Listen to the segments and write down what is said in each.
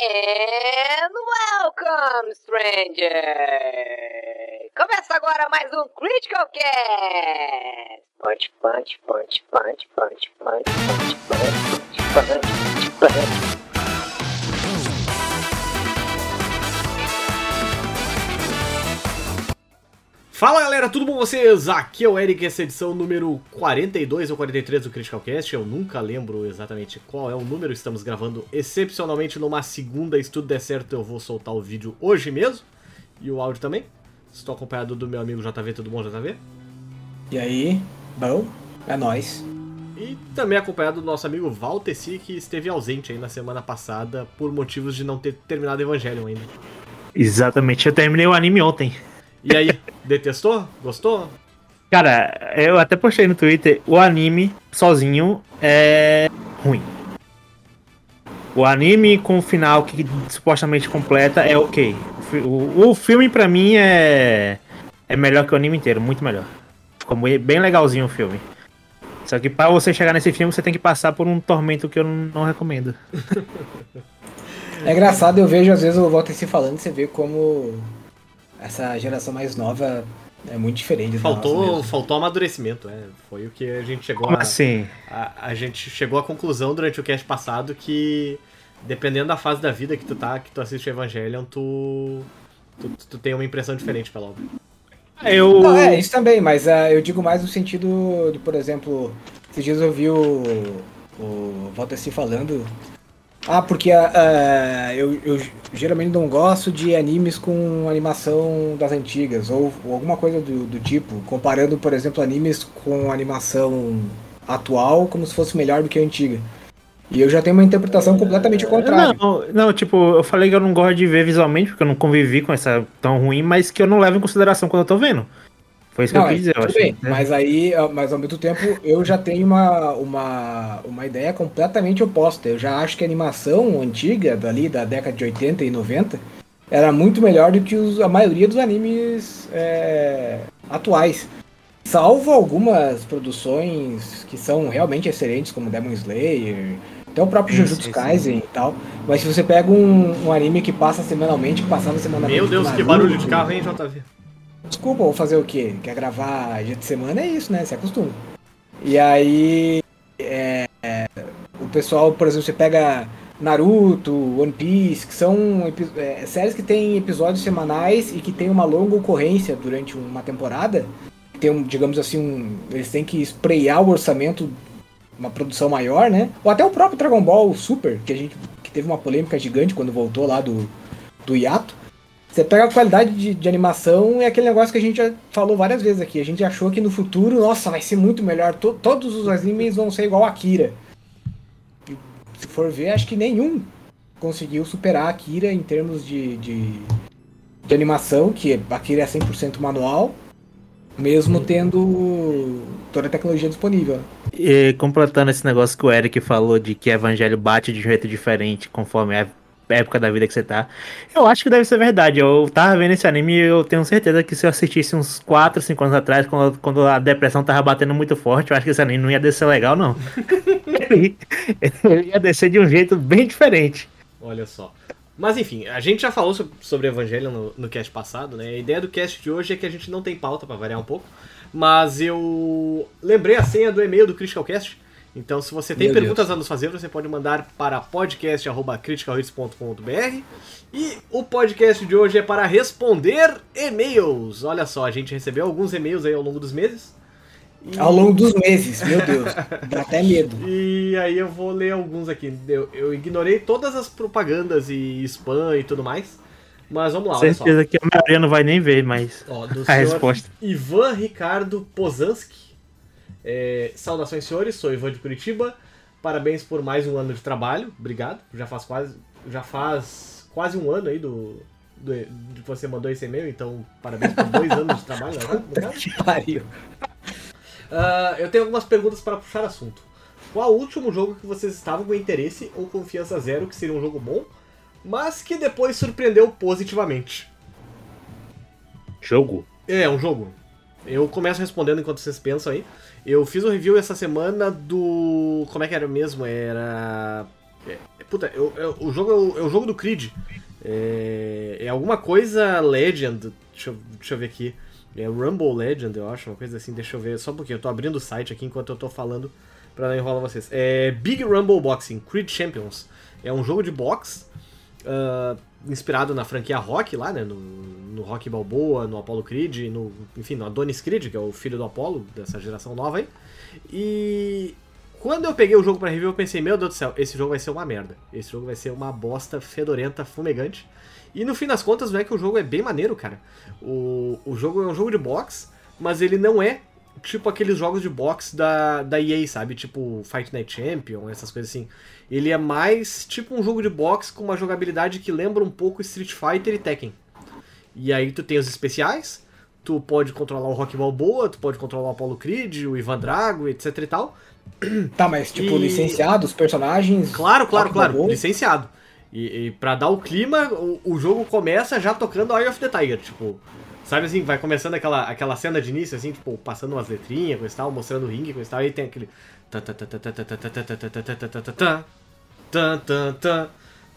And welcome, stranger! Começa agora mais um Critical Cast! Punch, punch, punch, punch, punch, punch, punch, punch, punch, punch. Fala galera, tudo bom com vocês? Aqui é o Eric, essa é a edição número 42 ou 43 do Critical Cast. Eu nunca lembro exatamente qual é o número, estamos gravando excepcionalmente numa segunda. Se tudo der certo, eu vou soltar o vídeo hoje mesmo e o áudio também. Estou acompanhado do meu amigo JV, tudo bom, JV? E aí, bom? É nóis. E também acompanhado do nosso amigo Valteci, que esteve ausente aí na semana passada por motivos de não ter terminado Evangelion ainda. Exatamente, eu terminei o anime ontem. E aí, detestou? Gostou? Cara, eu até postei no Twitter, o anime sozinho é ruim. O anime com o final que supostamente completa é ok. O, o, filme pra mim é é melhor que o anime inteiro, muito melhor. Ficou bem legalzinho o filme. Só que pra você chegar nesse filme, você tem que passar por um tormento que eu não, não recomendo. É engraçado, eu vejo às vezes o Walter se falando, você vê como essa geração mais nova é muito diferente. Faltou, faltou amadurecimento, é. Foi o que a gente chegou Como a, assim? a. A gente chegou à conclusão durante o cast passado que, dependendo da fase da vida que tu tá, que tu assiste Evangelion, tu. Tu, tu tem uma impressão diferente pela obra. Eu. Não, é, isso também, mas ah, eu digo mais no sentido de, por exemplo, esses dias eu vi o, o Walter se falando. Ah, porque ah, eu, eu geralmente não gosto de animes com animação das antigas, ou, ou alguma coisa do, do tipo, comparando, por exemplo, animes com animação atual como se fosse melhor do que a antiga. E eu já tenho uma interpretação completamente ao contrário. Não, não, tipo, eu falei que eu não gosto de ver visualmente, porque eu não convivi com essa tão ruim, mas que eu não levo em consideração quando eu tô vendo. Foi isso que Não, eu quis dizer, eu acho. bem, né? mas aí, mas ao mesmo tempo, eu já tenho uma, uma, uma ideia completamente oposta. Eu já acho que a animação antiga, dali da década de 80 e 90, era muito melhor do que os- a maioria dos animes é, atuais. Salvo algumas produções que são realmente excelentes, como Demon Slayer, até o próprio Sim, Jujutsu sim, sim. Kaisen e tal. Mas se você pega um, um anime que passa semanalmente, que passava semanalmente. Meu Deus, do que Naruto, barulho de carro, hein, JV? Desculpa, vou fazer o quê? Quer gravar dia de semana? É isso, né? Se acostuma. E aí. é, o pessoal, por exemplo, você pega Naruto, One Piece, que são é, séries que têm episódios semanais e que tem uma longa ocorrência durante uma temporada. Tem um, digamos assim, um, eles têm que esprear o orçamento, uma produção maior, né? Ou até o próprio Dragon Ball Super, que a gente que teve uma polêmica gigante quando voltou lá do, do hiato. Você pega a qualidade de, de animação e aquele negócio que a gente já falou várias vezes aqui. A gente achou que no futuro, nossa, vai ser muito melhor. To- todos os animes vão ser igual a Akira. E, se for ver, acho que nenhum conseguiu superar a Akira em termos de, de, de animação, que a Akira é 100% manual, mesmo tendo toda a tecnologia disponível. E completando esse negócio que o Eric falou de que Evangelho bate de um jeito diferente conforme a época da vida que você tá. Eu acho que deve ser verdade. Eu tava vendo esse anime e eu tenho certeza que se eu assistisse uns 4, 5 anos atrás, quando, quando a depressão tava batendo muito forte, eu acho que esse anime não ia descer legal, não. ele, ele ia descer de um jeito bem diferente. Olha só. Mas enfim, a gente já falou so- sobre Evangelion no, no cast passado, né? A ideia do cast de hoje é que a gente não tem pauta pra variar um pouco. Mas eu lembrei a senha do e-mail do Critical Cast. Então, se você tem Meu perguntas Deus. a nos fazer, você pode mandar para podcast.criticalhits.com.br. E o podcast de hoje é para responder e-mails. Olha só, a gente recebeu alguns e-mails aí ao longo dos meses. E- Ao longo dos meses, meu Deus, dá até medo. e aí eu vou ler alguns aqui. Eu, eu ignorei todas as propagandas e spam e tudo mais. Mas vamos lá, olha só. certeza que a maioria não vai nem ver, mas Ó, do a senhor resposta. Ivan Ricardo Pozansky. É, saudações, senhores. Sou Ivan de Curitiba. Parabéns por mais um ano de trabalho. Obrigado. Já faz quase, já faz quase um ano aí do, do de que você mandou esse e-mail. Então, parabéns por dois anos de trabalho. né? Que pariu. Ah, eu tenho algumas perguntas para puxar assunto. Qual o último jogo que vocês estavam com interesse ou confiança zero que seria um jogo bom, mas que depois surpreendeu positivamente? Jogo. É, um jogo. Eu começo respondendo enquanto vocês pensam aí. Eu fiz um review essa semana do. Como é que era mesmo? Era. é, puta, eu, eu- o jogo é o, é o jogo do Creed. É, é alguma coisa Legend. Deixa eu, deixa eu ver aqui. É Rumble Legend, eu acho, uma coisa assim. Deixa eu ver só um pouquinho. Eu tô abrindo o site aqui enquanto eu tô falando pra não enrolar vocês. É Big Rumble Boxing, Creed Champions. É um jogo de boxe ah, inspirado na franquia Rock lá, né? No, no Rock Balboa, no Apollo Creed, no, enfim, no Adonis Creed, que é o filho do Apollo, dessa geração nova aí. E quando eu peguei o jogo pra review, eu pensei, meu Deus do céu, esse jogo vai ser uma merda. Esse jogo vai ser uma bosta fedorenta, fumegante. E no fim das contas, é que o jogo é bem maneiro, cara. O, o jogo é um jogo de boxe, mas ele não é tipo aqueles jogos de boxe da, da EA, sabe? Tipo Fight Night Champion, essas coisas assim. Ele é mais tipo um jogo de boxe com uma jogabilidade que lembra um pouco Street Fighter e Tekken. E aí tu tem os especiais, tu pode controlar o Rock Balboa, tu pode controlar o Apollo Creed, o Ivan Drago, etc e tal. Tá, mas tipo, E- licenciado, os personagens. Claro, claro, Rock claro, Balboa. licenciado. E, e pra dar o clima, o, o jogo começa já tocando Eye of the Tiger, tipo... Sabe assim, vai começando aquela, aquela cena de início, assim, tipo, passando umas letrinhas, coisa e tal, mostrando o ringue, coisa e tal, e aí tem aquele.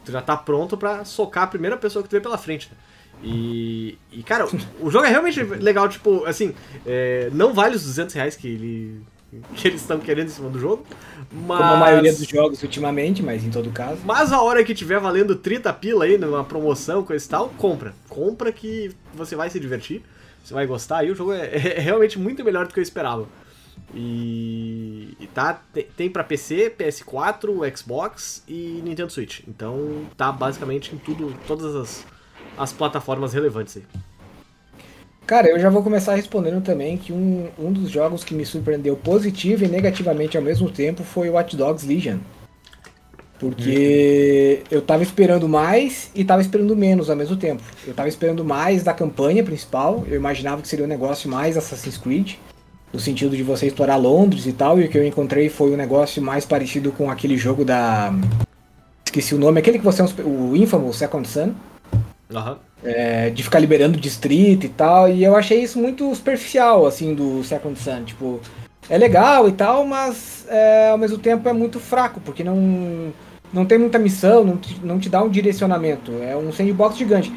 Tu já tá pronto pra socar a primeira pessoa que tu vê pela frente, né? E, e cara, o jogo é realmente legal, tipo, assim, é, não vale os 200 reais que ele que eles estão querendo em cima do jogo, mas... Como a maioria dos jogos ultimamente, mas em todo caso. Mas a hora que tiver valendo 30 pila aí numa promoção, coisa e tal, compra. Compra que você vai se divertir, você vai gostar. E o jogo é, é realmente muito melhor do que eu esperava. E, e tá, tem, tem pra PC, PS4, Xbox e Nintendo Switch. Então tá basicamente em tudo, todas as, as plataformas relevantes aí. Cara, eu já vou começar respondendo também que um, um dos jogos que me surpreendeu positivo e negativamente ao mesmo tempo foi o Watch Dogs Legion. Porque eu tava esperando mais e tava esperando menos ao mesmo tempo. Eu tava esperando mais da campanha principal, eu imaginava que seria um negócio mais Assassin's Creed, no sentido de você explorar Londres e tal, e o que eu encontrei foi um negócio mais parecido com aquele jogo da. Esqueci o nome, aquele que você é um, o Infamous Second Son. Aham. É, de ficar liberando distrito e tal, e eu achei isso muito superficial, assim, do Second Sun, tipo, é legal e tal, mas é, ao mesmo tempo é muito fraco, porque não, não tem muita missão, não te, não te dá um direcionamento, é um sandbox gigante.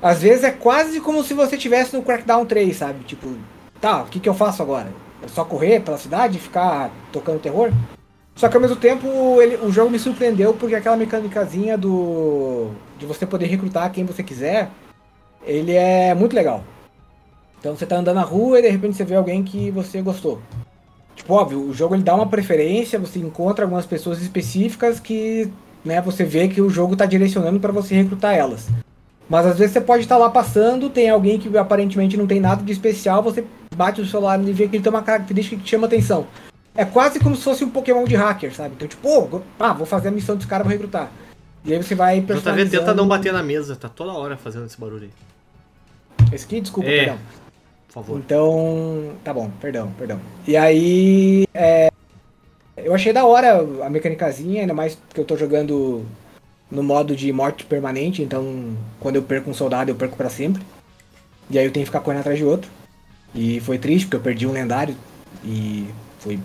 Às vezes é quase como se você tivesse no Crackdown 3, sabe, tipo, tá, o que, que eu faço agora? É só correr pela cidade e ficar tocando terror? Só que ao mesmo tempo ele, o jogo me surpreendeu porque aquela mecânicazinha do. de você poder recrutar quem você quiser, ele é muito legal. Então você tá andando na rua e de repente você vê alguém que você gostou. Tipo, óbvio, o jogo ele dá uma preferência, você encontra algumas pessoas específicas que né, você vê que o jogo tá direcionando para você recrutar elas. Mas às vezes você pode estar lá passando, tem alguém que aparentemente não tem nada de especial, você bate o celular e vê que ele tem uma característica que te chama atenção. É quase como se fosse um Pokémon de hacker, sabe? Então, tipo, pô, ah, vou fazer a missão desse cara, vou recrutar. E aí você vai JV tenta personalizando- não bater na mesa, tá toda hora fazendo esse barulho aí. Esse aqui, desculpa, É. perdão. Por favor. Então, tá bom, perdão, perdão. E aí, é, eu achei da hora a mecânicazinha, ainda mais que eu tô jogando no modo de morte permanente, então quando eu perco um soldado eu perco pra sempre. E aí eu tenho que ficar correndo atrás de outro. E foi triste porque eu perdi um lendário e foi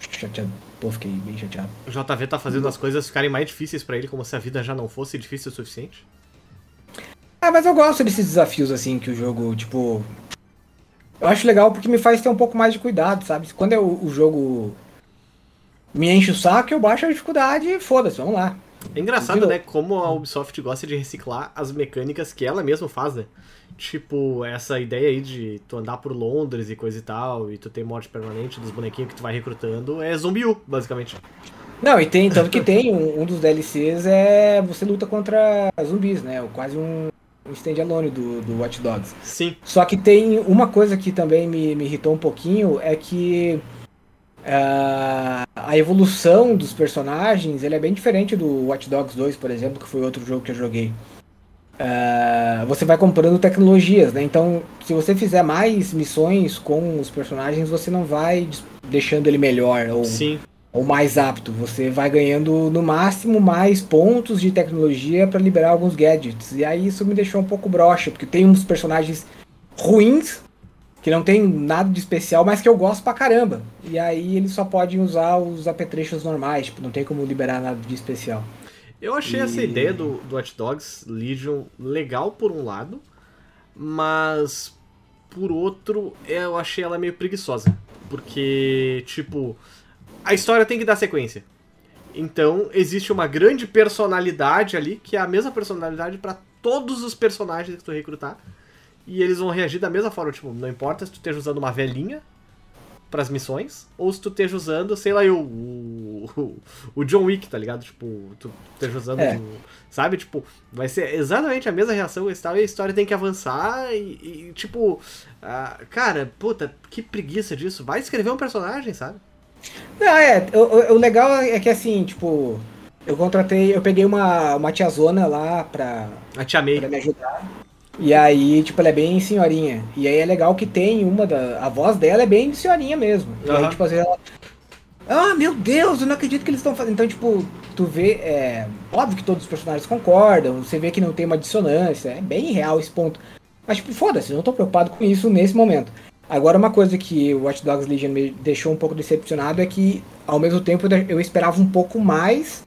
chateado. Pô, fiquei bem chateado. O JV tá fazendo as coisas ficarem mais difíceis pra ele, como se a vida já não fosse difícil o suficiente. Ah, mas eu gosto desses desafios assim que o jogo, tipo. Eu acho legal porque me faz ter um pouco mais de cuidado, sabe? Quando eu- o jogo me enche o saco, eu baixo a dificuldade e foda-se, vamos lá. É engraçado, né? Como a Ubisoft gosta de reciclar as mecânicas que ela mesma faz, né? Tipo, essa ideia aí de tu andar por Londres e coisa e tal, e tu ter morte permanente dos bonequinhos que tu vai recrutando, é zumbi U, basicamente. Não, e tem, tanto que tem, um, um dos DLCs é você luta contra zumbis, né? Quase um, um stand-alone do, do Watch Dogs. Sim. Só que tem uma coisa que também me, me irritou um pouquinho, é que a evolução dos personagens ele é bem diferente do Watch Dogs 2, por exemplo, que foi outro jogo que eu joguei. Ah, você vai comprando tecnologias, né? Então, se você fizer mais missões com os personagens, você não vai deixando ele melhor ou, Sim. ou mais apto. Você vai ganhando no máximo mais pontos de tecnologia para liberar alguns gadgets. E aí isso me deixou um pouco broxa, porque tem uns personagens ruins que não tem nada de especial, mas que eu gosto pra caramba. E aí eles só podem usar os apetrechos normais, tipo, não tem como liberar nada de especial. Eu achei E- essa ideia do, do Watch Dogs Legion legal por um lado, mas por outro eu achei ela meio preguiçosa. Porque, tipo, a história tem que dar sequência. Então, existe uma grande personalidade ali, que é a mesma personalidade pra todos os personagens que tu recrutar. E eles vão reagir da mesma forma, tipo, não importa se tu esteja usando uma velhinha pras missões, ou se tu esteja usando, sei lá, eu, o, o, John Wick, tá ligado? Tipo, tu esteja usando, É. o- sabe? Tipo, vai ser exatamente a mesma reação e tal, e a história tem que avançar e, e, tipo, ah, cara, puta, que preguiça disso. Vai escrever um personagem, sabe? Não, é, o, o- o legal é que assim, tipo, eu contratei, eu peguei uma, uma tiazona lá pra, A Tia May. pra me ajudar. E aí, tipo, ela é bem senhorinha. E aí é legal que tem uma da. A voz dela é bem senhorinha mesmo. E aí, tipo, às vezes ela. Ah, meu Deus, eu não acredito que eles estão fazendo. Então, tipo, tu vê. É, óbvio que todos os personagens concordam, você vê que não tem uma dissonância. É bem real esse ponto. Mas, tipo, foda-se, eu não tô preocupado com isso nesse momento. Agora, uma coisa que o Watch Dogs Legion me deixou um pouco decepcionado é que, ao mesmo tempo, eu esperava um pouco mais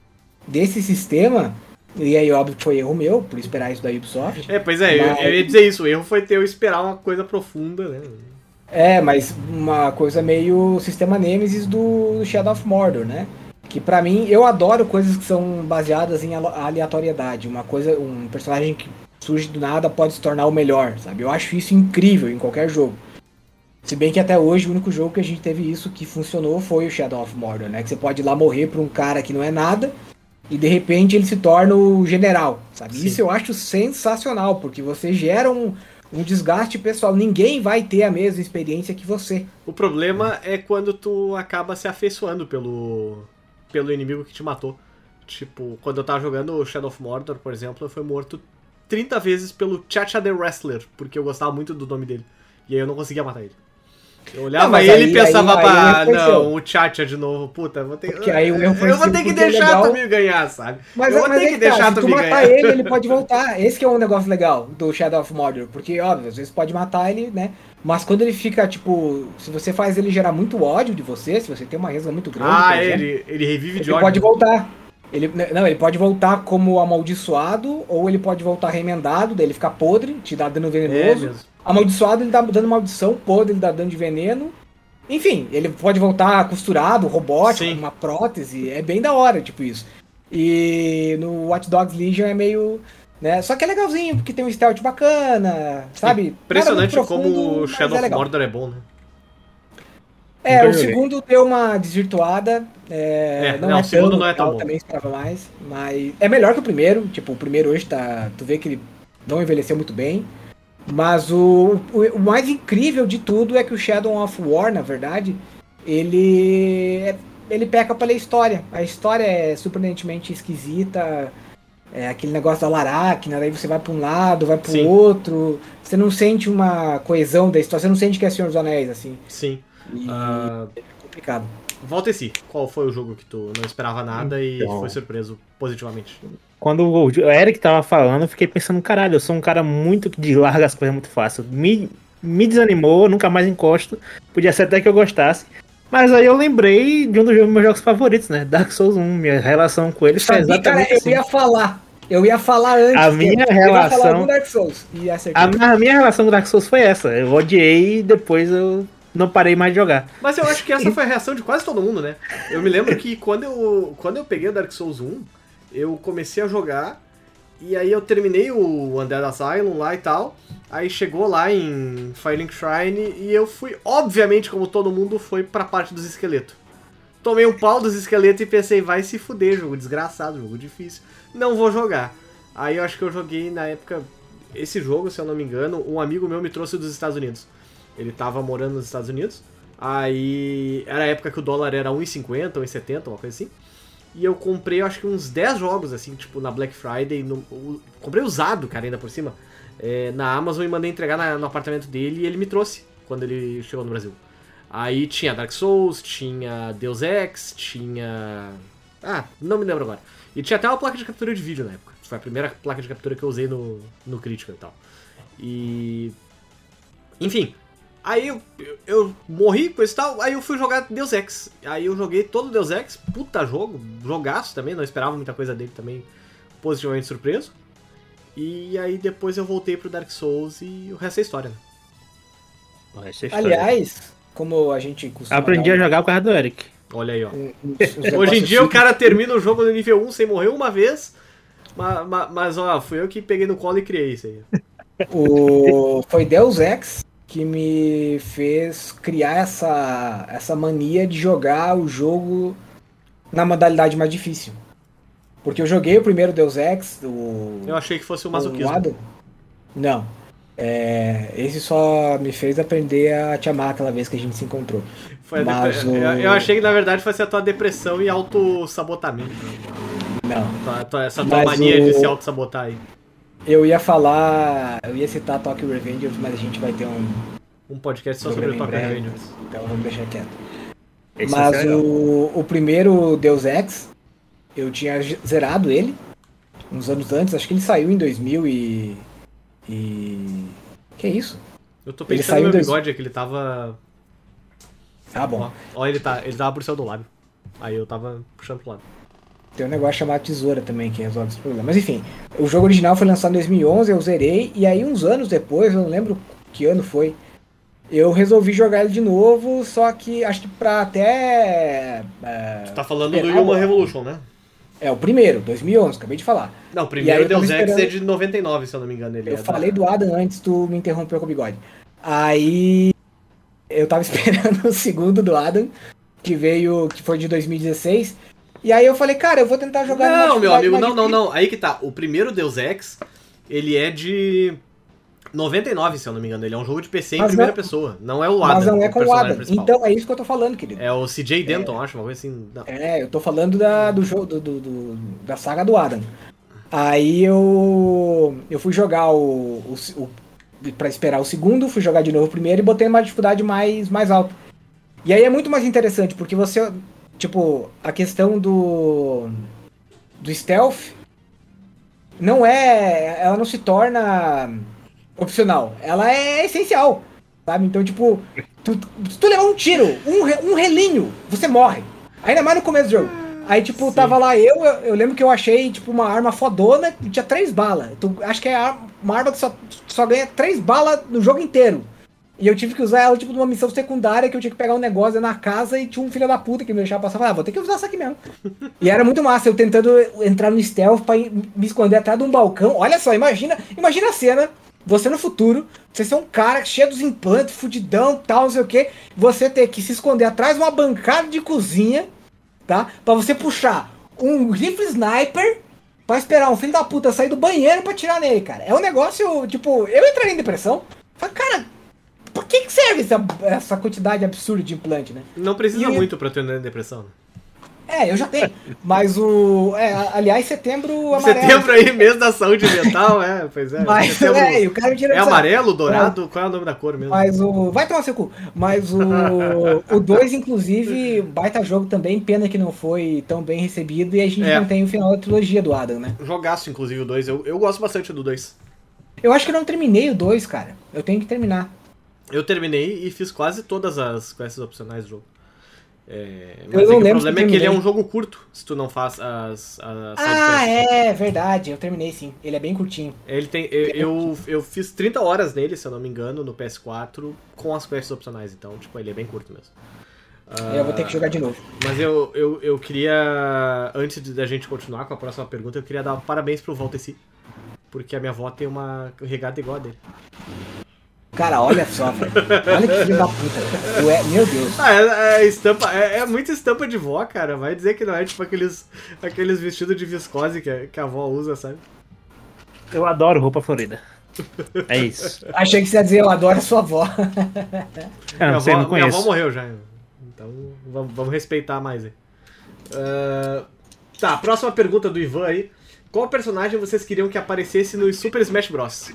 desse sistema. E aí, óbvio que foi erro meu, por esperar isso da Ubisoft. É, pois é, eu, Mas- eu ia dizer isso. O erro foi ter eu esperar uma coisa profunda, né? É, mas uma coisa meio sistema Nemesis do Shadow of Mordor, né? Que pra mim, eu adoro coisas que são baseadas em aleatoriedade. Uma coisa, um personagem que surge do nada pode se tornar o melhor, sabe? Eu acho isso incrível em qualquer jogo. Se bem que até hoje o único jogo que a gente teve isso que funcionou foi o Shadow of Mordor, né? Que você pode ir lá morrer pra um cara que não é nada e de repente ele se torna o general, sabe? Sim. Isso eu acho sensacional, porque você gera um, um desgaste pessoal. Ninguém vai ter a mesma experiência que você. O problema é quando tu acaba se afeiçoando pelo, pelo inimigo que te matou. Tipo, quando eu tava jogando o Shadow of Mordor, por exemplo, eu fui morto 30 vezes pelo Chacha the Wrestler, porque eu gostava muito do nome dele. E aí eu não conseguia matar ele. Eu olhava mas ele e pensava, aí- aí "Bah, o erro foi não, seu." o Chacha de novo, puta, vou ter Porque aí o erro foi Eu vou ter que é deixar tu me ganhar, sabe? Mas, eu vou mas ter é que que tá, deixar se tu matar ganhar. ele, ele pode voltar. Esse que é um negócio legal do Shadow of Mordor. Porque, óbvio, às vezes pode matar ele, né? Mas quando ele fica, tipo... Se você faz ele gerar muito ódio de você, se você tem uma resga muito grande, Ah, exemplo, ele, ele revive de ele ódio. pode voltar. Ele, não, ele pode voltar como amaldiçoado, ou ele pode voltar remendado, daí ele fica podre, te dá dano É venenoso. mesmo. Amaldiçoado, ele dá dando maldição, podre, ele dá dano de veneno. Enfim, ele pode voltar costurado, robótico, Sim. com uma prótese. É bem da hora, tipo isso. E no Watch Dogs Legion é meio. Né? Só que é legalzinho, porque tem um stealth bacana, sabe? Impressionante muito como profundo, o mas Shadow é of. Mordor é bom, né? É, o segundo deu uma desvirtuada. É, É, não, não, é o segundo tão não é tão legal, bom. Também esperava mais. Mas é melhor que o primeiro. Tipo, o primeiro hoje tá. Tu vê que ele não envelheceu muito bem. Mas o, o, o mais incrível de tudo é que o Shadow of War, na verdade, ele. é- Ele peca pela história. A história é surpreendentemente esquisita. É aquele negócio da Laracna, daí você vai pra um lado, vai pro Sim. outro. Você não sente uma coesão da história, você não sente que é Senhor dos Anéis, assim. Sim. E Ah, é complicado. Volta e si. Qual foi o jogo que tu não esperava nada e Então. foi surpreso positivamente? Quando o Eric tava falando, eu fiquei pensando, caralho, eu sou um cara muito que larga as coisas muito fácil. Me, me desanimou, nunca mais encosto. Podia ser até que eu gostasse. Mas aí eu lembrei de um dos meus jogos favoritos, né? Dark Souls 1. Minha relação com ele foi Sabia, cara, exatamente eu assim. ia falar. Eu ia falar antes. A minha eu ia falar relação- do Dark Souls. E. A, a minha relação com Dark Souls foi essa. Eu odiei e depois eu não parei mais de jogar. Mas eu acho que essa foi a reação de quase todo mundo, né? Eu me lembro que quando eu, quando eu peguei o Dark Souls 1, eu comecei a jogar e aí eu terminei o Undead Asylum lá e tal. Aí chegou lá em Firelink Shrine e eu fui, obviamente, como todo mundo, foi pra parte dos esqueletos. Tomei um pau dos esqueletos e pensei, vai se fuder, jogo desgraçado, jogo difícil. Não vou jogar. Aí eu acho que eu joguei na época. Esse jogo, se eu não me engano, um amigo meu me trouxe dos Estados Unidos. Ele tava morando nos Estados Unidos. Aí era a época que o dólar era 1,50, 1,70, uma coisa assim. E eu comprei, acho que uns 10 jogos, assim, tipo, na Black Friday. No, o- comprei usado, cara, ainda por cima. é, na Amazon e mandei entregar na- no apartamento dele e ele me trouxe quando ele chegou no Brasil. Aí tinha Dark Souls, tinha Deus Ex, tinha. Ah, não me lembro agora. E tinha até uma placa de captura de vídeo na época. Foi a primeira placa de captura que eu usei no, no Critical e tal. E. Enfim. Aí eu, eu, morri com isso e tal, aí eu fui jogar Deus Ex. Aí eu joguei todo Deus Ex, puta jogo, jogaço também, não esperava muita coisa dele também. positivamente surpreso. E aí depois eu voltei pro Dark Souls e o resto é história. Né? Essa é história. Aliás, como a gente costuma. Aprendi a jogar por causa do Eric. Olha aí, ó. Hoje em dia o simples. cara termina o jogo no nível 1 sem morrer uma vez. Mas, mas, ó, fui eu que peguei no colo e criei isso aí. O... Foi Deus Ex que me fez criar essa, essa mania de jogar o jogo na modalidade mais difícil. Porque eu joguei o primeiro Deus Ex, o. Eu achei que fosse o o masoquismo. Adam. Não. É, esse só me fez aprender a te amar aquela vez que a gente se encontrou. Foi Mas o- eu, achei que na verdade fosse a tua depressão e auto-sabotamento. Não. Tua- tua- Essa tua Mas mania o- de se auto-sabotar aí. Eu ia falar. Eu ia citar Tokyo Revengers, mas a gente vai ter um. Um podcast só sobre em Tokyo Revengers. Então vamos deixar quieto. Esse Mas é o, o primeiro Deus Ex, eu tinha zerado ele uns anos antes, acho que ele saiu em 2000 e. e... Que isso? Eu tô Ele pensando saiu no em meu dois- bigode, é que ele tava. Ah, bom. Ó, ó, ele, tá, ele tava pro céu do lábio. Aí eu tava puxando pro lado. Tem um negócio chamado tesoura também que resolve esse problema. Mas enfim, o jogo original foi lançado em 2011, eu zerei, e aí uns anos depois, eu não lembro que ano foi, eu resolvi jogar ele de novo, só que acho que pra até. É, Tu tá falando do. Human Revolution, né? é o primeiro, 2011, acabei de falar. Não, o primeiro Deus Ex é de 99, se eu não me engano. Ele Eu é da- falei do Adam antes, tu me interrompeu com o bigode. Aí eu tava esperando o segundo do Adam, que veio, que foi de 2016. E aí eu falei, cara, eu vou tentar jogar Não, meu amigo, não, não, não. Aí que tá. O primeiro Deus Ex, ele é de 99, se eu não me engano. Ele é um jogo de PC em Mas primeira não- pessoa. Não é o Adam. Mas não é com o Adam. principal. Então é isso que eu tô falando, querido. É o CJ Denton, acho, uma coisa assim. Não. É, eu tô falando da, do jogo do, do- do- da saga do Adam. Aí eu eu fui jogar o, o, o para esperar o segundo, fui jogar de novo o primeiro e botei uma dificuldade mais mais alta. E aí é muito mais interessante porque você tipo a questão do do stealth não é ela não se torna opcional, ela é essencial, sabe? Então tipo tu, se tu levar um tiro, um, um relinho, você morre. Ainda mais no começo do jogo. Aí, tipo, Sim. tava lá eu, eu, eu lembro que eu achei, tipo, uma arma fodona e tinha três balas. Tu, acho que é a- uma arma que só, só ganha três balas no jogo inteiro. E eu tive que usar ela, tipo, numa missão secundária que eu tinha que pegar um negócio na casa e tinha um filho da puta que me deixava passar. Ah, vou ter que usar isso aqui mesmo. e era muito massa, eu tentando entrar no stealth pra me esconder atrás de um balcão. Olha só, imagina, imagina a cena, você no futuro, você ser um cara cheio dos implantes, fudidão, tal, não sei o que, você ter que se esconder atrás de uma bancada de cozinha, tá? Pra você puxar um rifle sniper pra esperar um filho da puta sair do banheiro pra tirar nele, cara. É um negócio, tipo, eu entraria em depressão. Falei, cara, por que, que serve essa, essa quantidade absurda de implante, né? Não precisa E- muito pra tu entrar em depressão. né? É, eu já tenho. Mas o. É, aliás, setembro amarelo. Setembro aí, mês da saúde mental, é, pois é. Mas, Setembro- é, o cara me tira é amarelo, dourado? Qual é o nome da cor mesmo? Mas o. Vai tomar seu cu. Mas o. O 2, inclusive, baita jogo também. Pena que não foi tão bem recebido. E a gente É. não tem o final da trilogia do Adam, né? Jogaço, inclusive, o 2. Eu, eu gosto bastante do 2. Eu acho que eu não terminei o 2, cara. Eu tenho que terminar. Eu terminei e fiz quase todas as quests opcionais do jogo. É, mas é o problema é que ele é um jogo curto, se tu não faz as, as Ah, é verdade. Eu terminei sim. Ele é bem curtinho. Ele tem, eu, eu, eu fiz 30 horas nele, se eu não me engano, no PS4, com as quests opcionais, então, tipo, ele é bem curto mesmo. Eu vou ter que jogar de novo. Mas eu, eu, eu queria, antes de- da gente continuar com a próxima pergunta, eu queria dar parabéns pro Valteci, porque a minha avó tem uma regata igual a dele. Cara, olha só, velho. Olha que filho da puta. cara. Tu é- Meu Deus. Ah, é, é estampa, é, é muita estampa de vó, cara. Vai dizer que não é tipo aqueles, aqueles vestidos de viscose que, a- que a avó usa, sabe? Eu adoro roupa florida. É isso. Achei que você ia dizer, eu adoro a sua avó. Minha, não sei, avó, não minha avó conheço. morreu já. Então vamos, vamos respeitar mais aí. Ah, tá, próxima pergunta do Ivan aí. Qual personagem vocês queriam que aparecesse no Super Smash Bros?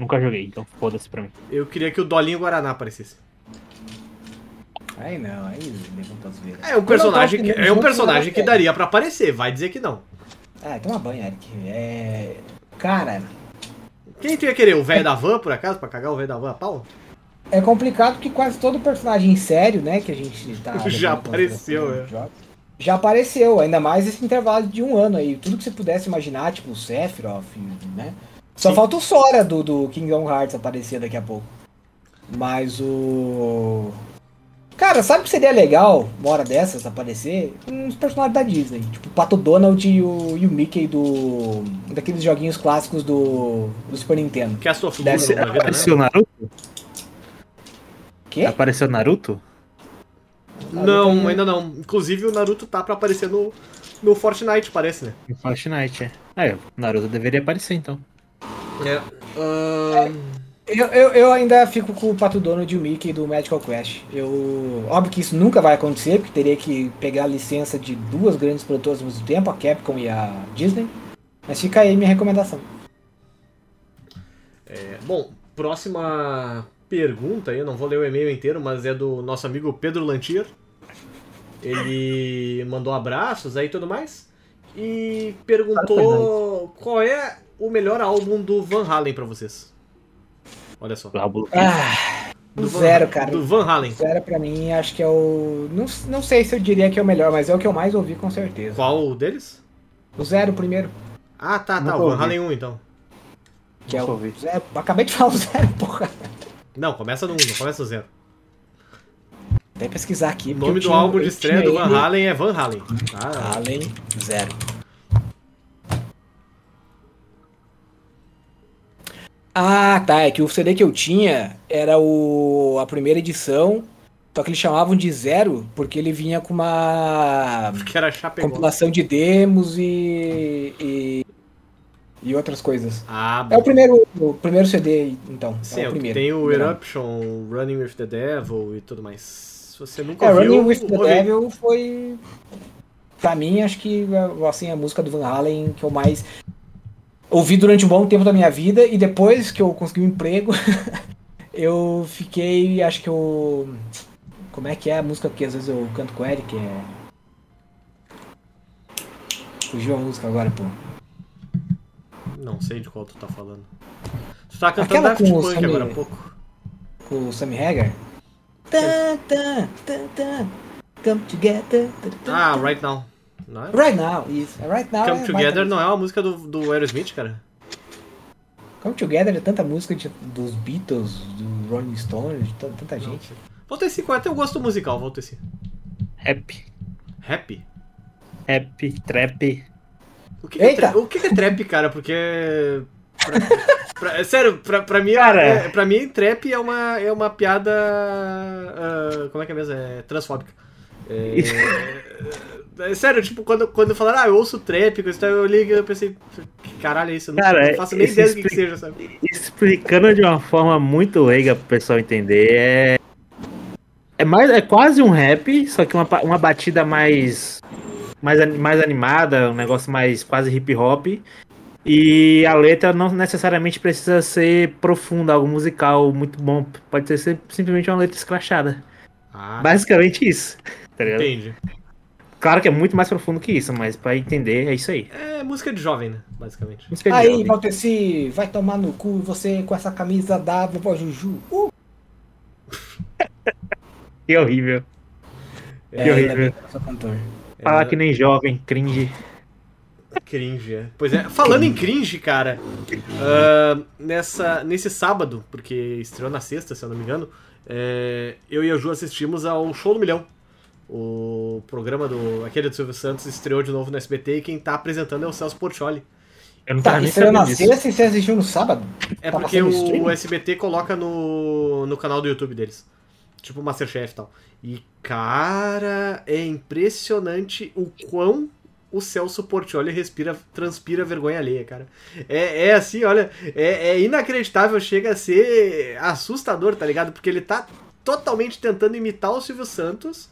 Nunca joguei, então foda-se pra mim. Eu queria que o Dolinho Guaraná aparecesse. Aí não, aí levantou as veias. É um personagem que, é um personagem que daria pra aparecer, vai dizer que não. Ah, toma banho, Eric. É. Cara, Quem tu ia querer? O velho da van, por acaso, pra cagar o velho da van a pau? é complicado porque quase todo personagem sério, né, que a gente tá. Já apareceu, é. já apareceu, ainda mais esse intervalo de um ano aí. Tudo que você pudesse imaginar, tipo o Sephiroth, né? Só Sim. falta o Sora do, do Kingdom Hearts aparecer daqui a pouco. Mas o. Cara, sabe o que seria legal, uma hora dessas, aparecer? Uns personagens da Disney. Tipo o Pato Donald e o, e o Mickey do. daqueles joguinhos clássicos do, do Super Nintendo. Deve Blue ser- na vida, né? Apareceu Naruto? Quê? Apareceu Naruto? Não, ainda não. Inclusive o Naruto tá pra aparecer no, no Fortnite, parece, né? Em Fortnite, é. Ah, é, o Naruto deveria aparecer então. É. ahn, Eu, eu, eu ainda fico com o Pato Donald e o Mickey do Magical Quest. Eu, óbvio que isso nunca vai acontecer, porque teria que pegar a licença de duas grandes produtoras ao mesmo tempo, a Capcom e a Disney. Mas fica aí minha recomendação. é, bom, próxima pergunta aí, eu não vou ler o e-mail inteiro, mas é do nosso amigo Pedro Lantier. Ele mandou abraços aí e tudo mais. E perguntou qual é o melhor álbum do Van Halen pra vocês. Olha só. O álbum- Ah, Do o Van- zero, cara. Do Van Halen. Zero pra mim, acho que é o. Não, não sei se eu diria que é o melhor, mas é o que eu mais ouvi com certeza. Qual deles? O zero primeiro. Ah, tá, tá. Nunca O Van. Halen 1, então. Que é o zero. Acabei de falar o zero, porra. Não, começa no 1, não começa no 0. Até pesquisar aqui. O nome do tinha- álbum de estreia do Van ele- Halen é Van Halen. Ah, Halen, zero. Ah, tá. É que o CD que eu tinha era o a primeira edição, só que eles chamavam de zero porque ele vinha com uma que era Chapecó. compilação de demos e, e e outras coisas. Ah, É o bom. primeiro o primeiro CD, então. Sim, é é o o primeiro. tem o. Eruption, Running with the Devil e tudo mais. Se você nunca É, ouviu, Running with the ouve. Devil foi. Pra mim, acho que assim, a música do Van Halen que eu mais ouvi durante um bom tempo da minha vida e depois que eu consegui um emprego, eu fiquei. Acho que eu. Como é que é a música que às vezes eu canto com o Eric? É. Fugiu a música agora, pô. Não sei de qual tu tá falando. Tu tá cantando Aquela Daft Punk Sammy- agora há pouco. Com o Sammy Hagar. Come together. Ah. Right Now. Não é? Right now, isso. É Right now. Come é Together não é uma música do, do Aerosmith, cara? Come Together é tanta música de- dos Beatles, do Rolling Stones, de tanta, tanta gente. Valteci, qual é teu gosto musical, Valteci? Rap. Rap? Rap, trap. O que, é, Eita! tra- o que, é trap, cara? Porque. pra- pra- sério, pra, pra mim, Cara. é, pra mim, trap é uma, é uma piada. ah, como é que é mesmo? É transfóbica. É, é sério, tipo, quando, quando falaram, ah, eu ouço trap, e tal, eu liguei eu pensei, que caralho é isso? Eu não, Cara, não faço nem ideia do que, que seja, sabe? Explicando de uma forma muito leiga pro pessoal entender, é. É, mais, é quase um rap, só que uma, uma batida mais, mais. Mais animada, um negócio mais quase hip hop. E a letra não necessariamente precisa ser profunda, algo musical muito bom. Pode ser sim- simplesmente uma letra escrachada. Ah, Basicamente isso. Tá ligado? entendi. Claro que é muito mais profundo que isso, mas pra entender é isso aí. É música de jovem, né? Basicamente. Música de Aí. Valteci, vai tomar no cu você com essa camisa da vovó Juju. Uh! Que horrível. É, Que horrível. cantor. Falar que nem jovem, cringe. Cringe, é. Pois é, falando em cringe, cara, ah, nessa, nesse sábado, porque estreou na sexta, se eu não me engano, é, eu e a Ju assistimos ao Show do Milhão. O programa do aquele do Silvio Santos estreou de novo no SBT e quem tá apresentando é o Celso Portioli. Eu não Tá, tava nem estreou na sabendo disso. sexta e você assistiu no sábado? É Tá porque o? SBT coloca no, no canal do YouTube deles. Tipo Masterchef e tal. E, cara, é impressionante o quão o Celso Portioli respira, transpira vergonha alheia, cara. É, é assim, olha, é, é inacreditável, chega a ser assustador, tá ligado? Porque ele tá totalmente tentando imitar o Silvio Santos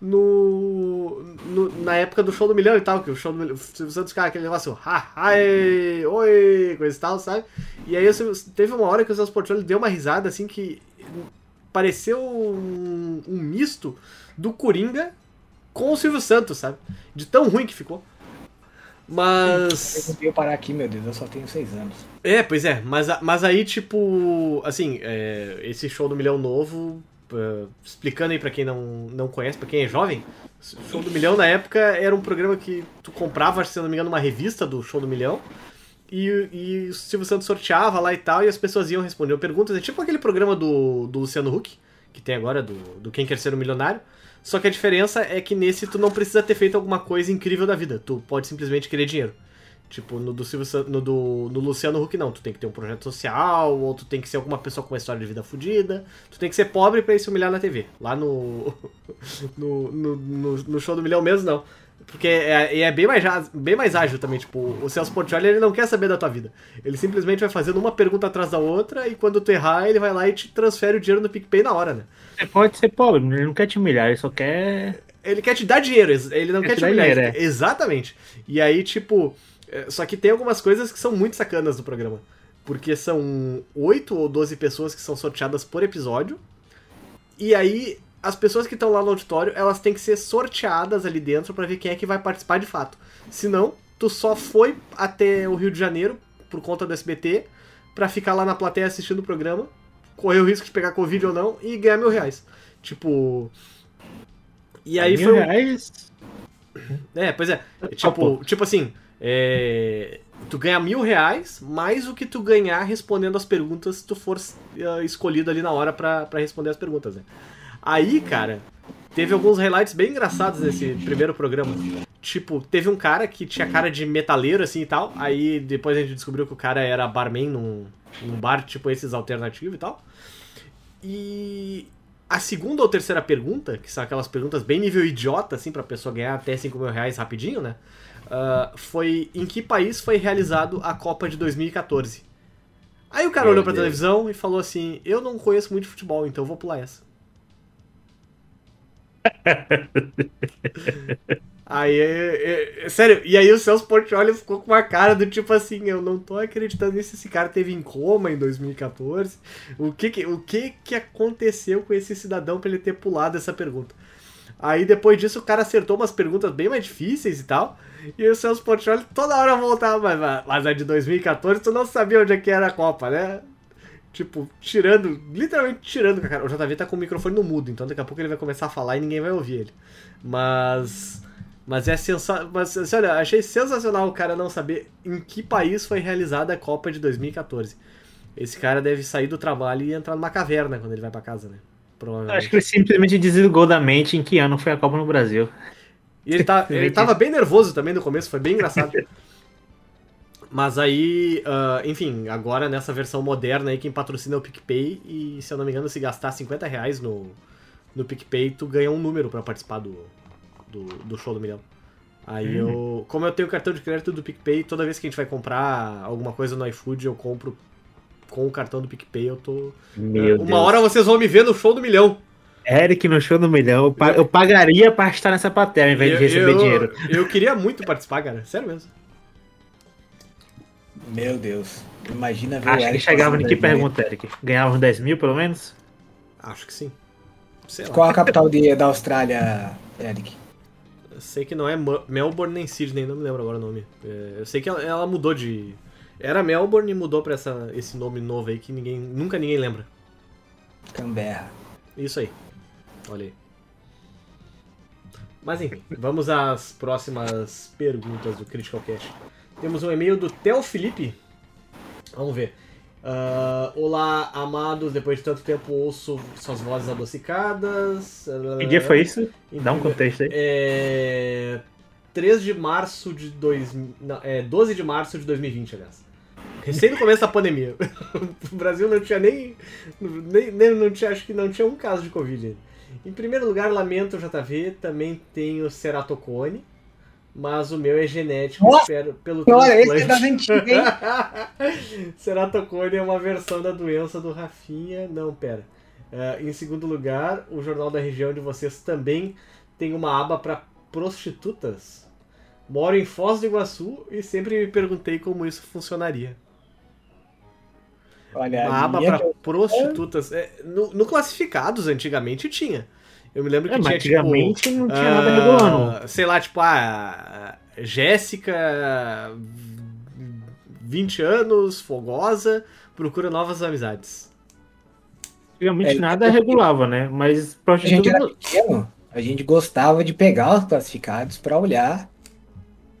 no, no- na época do show do milhão e tal, que o show do milhão, o Silvio Santos, cara, aquele negócio, ha, ai, oi, coisa e tal, sabe? E aí Silvio- teve uma hora que o Celso Portioli deu uma risada assim que pareceu um, um misto do Coringa com o Silvio Santos, sabe? De tão ruim que ficou. Eu Mas. consegui parar aqui, meu Deus, eu só tenho seis anos. É, pois é, mas, mas aí, tipo, assim, é, esse show do Milhão Novo uh, explicando aí pra quem não, não conhece, pra quem é jovem, Show do Milhão na época era um programa que tu comprava, se não me engano, uma revista do Show do Milhão. E, e o Silvio Santos sorteava lá e tal, e as pessoas iam responder perguntas. É tipo aquele programa do, do Luciano Huck, que tem agora, do, do Quem Quer Ser um Milionário. Só que a diferença é que nesse tu não precisa ter feito alguma coisa incrível da vida. Tu pode simplesmente querer dinheiro. Tipo, no do, Silvio, no do no Luciano Huck, não. Tu tem que ter um projeto social, ou tu tem que ser alguma pessoa com uma história de vida fodida. Tu tem que ser pobre pra ir se humilhar na TV. Lá no no, no, no, no, show do milhão mesmo, não. Porque é, é bem, mais, bem mais ágil também. Tipo, o Celso Portioli, ele não quer saber da tua vida. Ele simplesmente vai fazendo uma pergunta atrás da outra, e quando tu errar, ele vai lá e te transfere o dinheiro no PicPay na hora, né? Você pode ser pobre, ele não quer te humilhar, ele só quer... Ele quer te dar dinheiro, ele não quer, quer te, humilhar. Dinheiro, é. Exatamente. E aí, tipo é, só que tem algumas coisas que são muito sacanas do programa. Porque são 8 ou 12 pessoas que são sorteadas por episódio. E aí, as pessoas que estão lá no auditório, elas têm que ser sorteadas ali dentro para ver quem é que vai participar de fato. Senão, tu só foi até o Rio de Janeiro, por conta do SBT, para ficar lá na plateia assistindo o programa, correr o risco de pegar Covid ou não, e ganhar mil reais. Tipo. E aí mil foi. reais? É, pois é. Tipo, tipo assim. É, tu ganha mil reais mais o que tu ganhar respondendo as perguntas se tu for uh, escolhido ali na hora para responder as perguntas. Né? Aí, cara, teve alguns highlights bem engraçados nesse primeiro programa. Tipo, teve um cara que tinha cara de metaleiro assim e tal. Aí depois a gente descobriu que o cara era barman num, num bar tipo esses alternativos e tal. E a segunda ou terceira pergunta, que são aquelas perguntas bem nível idiota, assim, pra pessoa ganhar até 5 mil reais rapidinho, né? Uh, foi em que país foi realizado a Copa de 2014. Aí o cara Meu olhou pra Deus. televisão e falou assim: Eu não conheço muito futebol, então vou pular essa. aí, é, é, sério, e aí o Celso Portioli ficou com uma cara do tipo assim: Eu não tô acreditando nisso, esse cara teve em coma em 2014. O que que, o que, que aconteceu com esse cidadão pra ele ter pulado essa pergunta? Aí depois disso o cara acertou umas perguntas bem mais difíceis e tal. E o Celso Portioli toda hora voltava, mas, mas a de 2014 tu não sabia onde é que era a Copa, né? Tipo, tirando, literalmente tirando. Cara, o JV tá com o microfone no mudo, então daqui a pouco ele vai começar a falar e ninguém vai ouvir ele. Mas. Mas é sensacional. Mas, assim, olha, achei sensacional o cara não saber em que país foi realizada a Copa de 2014. Esse cara deve sair do trabalho e entrar numa caverna quando ele vai para casa, né? Acho que ele simplesmente desligou da mente em que ano foi a Copa no Brasil. E ele, tá, ele tava bem nervoso também no começo, foi bem engraçado. Mas aí, uh, enfim, agora nessa versão moderna aí, quem patrocina é o PicPay. E se eu não me engano, se gastar 50 reais no, no PicPay, tu ganha um número para participar do, do, do, show do milhão. Aí hum. eu. Como eu tenho cartão de crédito do PicPay, toda vez que a gente vai comprar alguma coisa no iFood, eu compro com o cartão do PicPay. Eu tô. Meu Uma Deus. hora vocês vão me ver no show do milhão. Eric no show do milhão. Eu, eu pagaria pra estar nessa plateia ao invés eu, de receber eu, dinheiro. Eu queria muito participar, cara. Sério mesmo. Meu Deus. Imagina ver Acho que chegava em que pergunta, Eric? Ganhava uns 10 mil, pelo menos? Acho que sim. Qual a capital de, da Austrália, Eric? Eu sei que não é Melbourne nem Sydney, não me lembro agora o nome. É, eu sei que ela, ela, mudou de. Era Melbourne e mudou pra essa, esse nome novo aí que ninguém, nunca ninguém lembra. Canberra. Isso aí. Olha aí. Mas enfim, vamos às próximas perguntas do Critical Cast. Temos um e-mail do Theo Felipe. Vamos ver. Uh, olá, amados. Depois de tanto tempo ouço suas vozes adocicadas. Que dia foi isso? Dá um contexto aí. É. 3 de março de dois, não, é 12 de março de 2020, aliás. Recém no começo da pandemia. o Brasil não tinha nem, nem, nem, não tinha, acho que não tinha um caso de Covid. Em primeiro lugar, lamento JV, também tenho ceratocone, mas o meu é genético, Nossa, espero pelo Olha, esse é da antiga, hein? ceratocone é uma versão da doença do Rafinha. Não, pera. Uh, em segundo lugar, o Jornal da Região de vocês também tem uma aba para prostitutas. Moro em Foz do Iguaçu e sempre me perguntei como isso funcionaria. Olha, uma aba para prostitutas. É, no, no, classificados, antigamente tinha. Eu me lembro que é, tinha. Antigamente tipo, não tinha uh, nada regulando. Sei lá, tipo, a ah, Jéssica, 20 anos, fogosa, procura novas amizades. Antigamente É, nada regulava, né? Mas A gente prostituta. era pequeno, a gente gostava de pegar os classificados pra olhar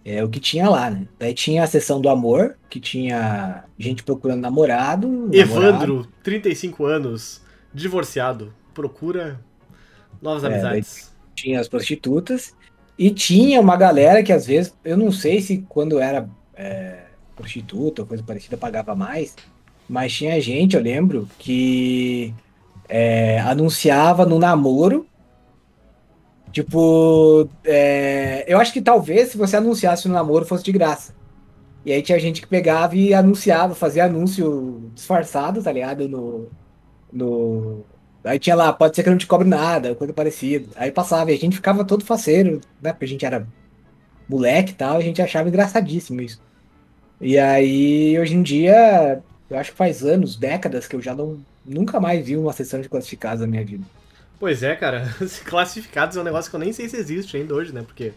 é, o que tinha lá, né? Daí tinha a seção do amor, que tinha gente procurando namorado. namorado. Evandro, 35 anos, divorciado, procura novas É, amizades. tinha as prostitutas e tinha uma galera que às vezes, eu não sei se quando era é, prostituta ou coisa parecida pagava mais, mas tinha gente, eu lembro, que é, anunciava no namoro. Tipo, é, eu acho que talvez se você anunciasse no namoro fosse de graça. E aí tinha gente que pegava e anunciava, fazia anúncio disfarçado, tá ligado? No, no, Aí tinha lá, pode ser que não te cobre nada, coisa parecida. Aí passava e a gente ficava todo faceiro, né? Porque a gente era moleque e tal, a gente achava engraçadíssimo isso. E aí, hoje em dia, eu acho que faz anos, décadas, que eu já não nunca mais vi uma sessão de classificados na minha vida. Pois é, cara, classificados é um negócio que eu nem sei se existe ainda hoje, né? Porque,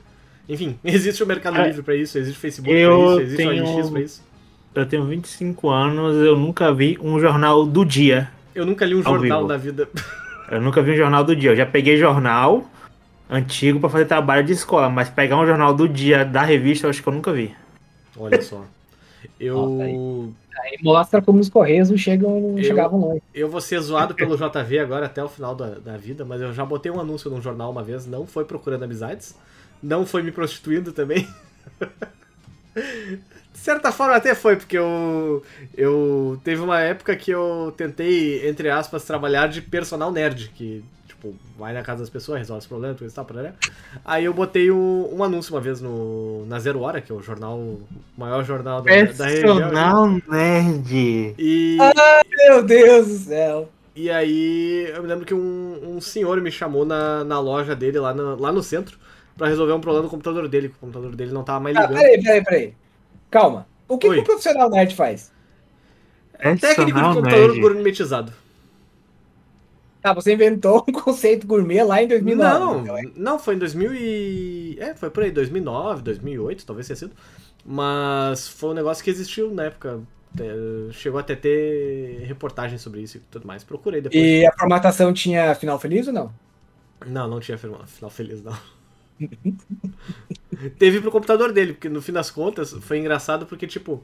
enfim, existe o Mercado É. Livre pra isso, existe o Facebook pra isso, existe tenho- o OLX pra isso. Eu tenho 25 anos, eu nunca vi um jornal do dia. Eu nunca li um jornal vivo. na vida. Eu nunca vi um jornal do dia. Eu já peguei jornal antigo pra fazer trabalho de escola, mas pegar um jornal do dia da revista eu acho que eu nunca vi. Olha só. Eu, Nossa, Aí mostra como os Correios não chegam, não Eu- chegavam longe. eu vou ser zoado pelo JV agora até o final da, da vida, mas eu já botei um anúncio num jornal uma vez, não foi procurando amizades, não foi me prostituindo também. De certa forma até foi, porque eu, eu teve uma época que eu tentei, entre aspas, trabalhar de personal nerd, que, tipo, vai na casa das pessoas, resolve os problemas, coisa e tal, parará. Aí eu botei um, um anúncio uma vez no, na Zero Hora, que é o jornal, o maior jornal da, da região. nerd. E, Meu Deus do céu. e aí eu me lembro que um, um senhor me chamou na, na loja dele, lá no, lá no centro, pra resolver um problema no computador dele, que o computador dele não tava mais Ah, ligando. peraí, peraí, peraí. Calma. O que, que o profissional nerd faz? Técnico de computador gourmetizado. Ah, você inventou um conceito gourmet lá em 2009. Não, então, é. não, foi em 2000 e... É, foi por aí, 2009, 2008, talvez tenha sido. Mas foi um negócio que existiu na época. É, Chegou até ter reportagem sobre isso e tudo mais. Procurei depois. E a formatação tinha final feliz ou não? Não, não tinha final feliz, não. Teve pro computador dele, porque no fim das contas foi engraçado porque, tipo,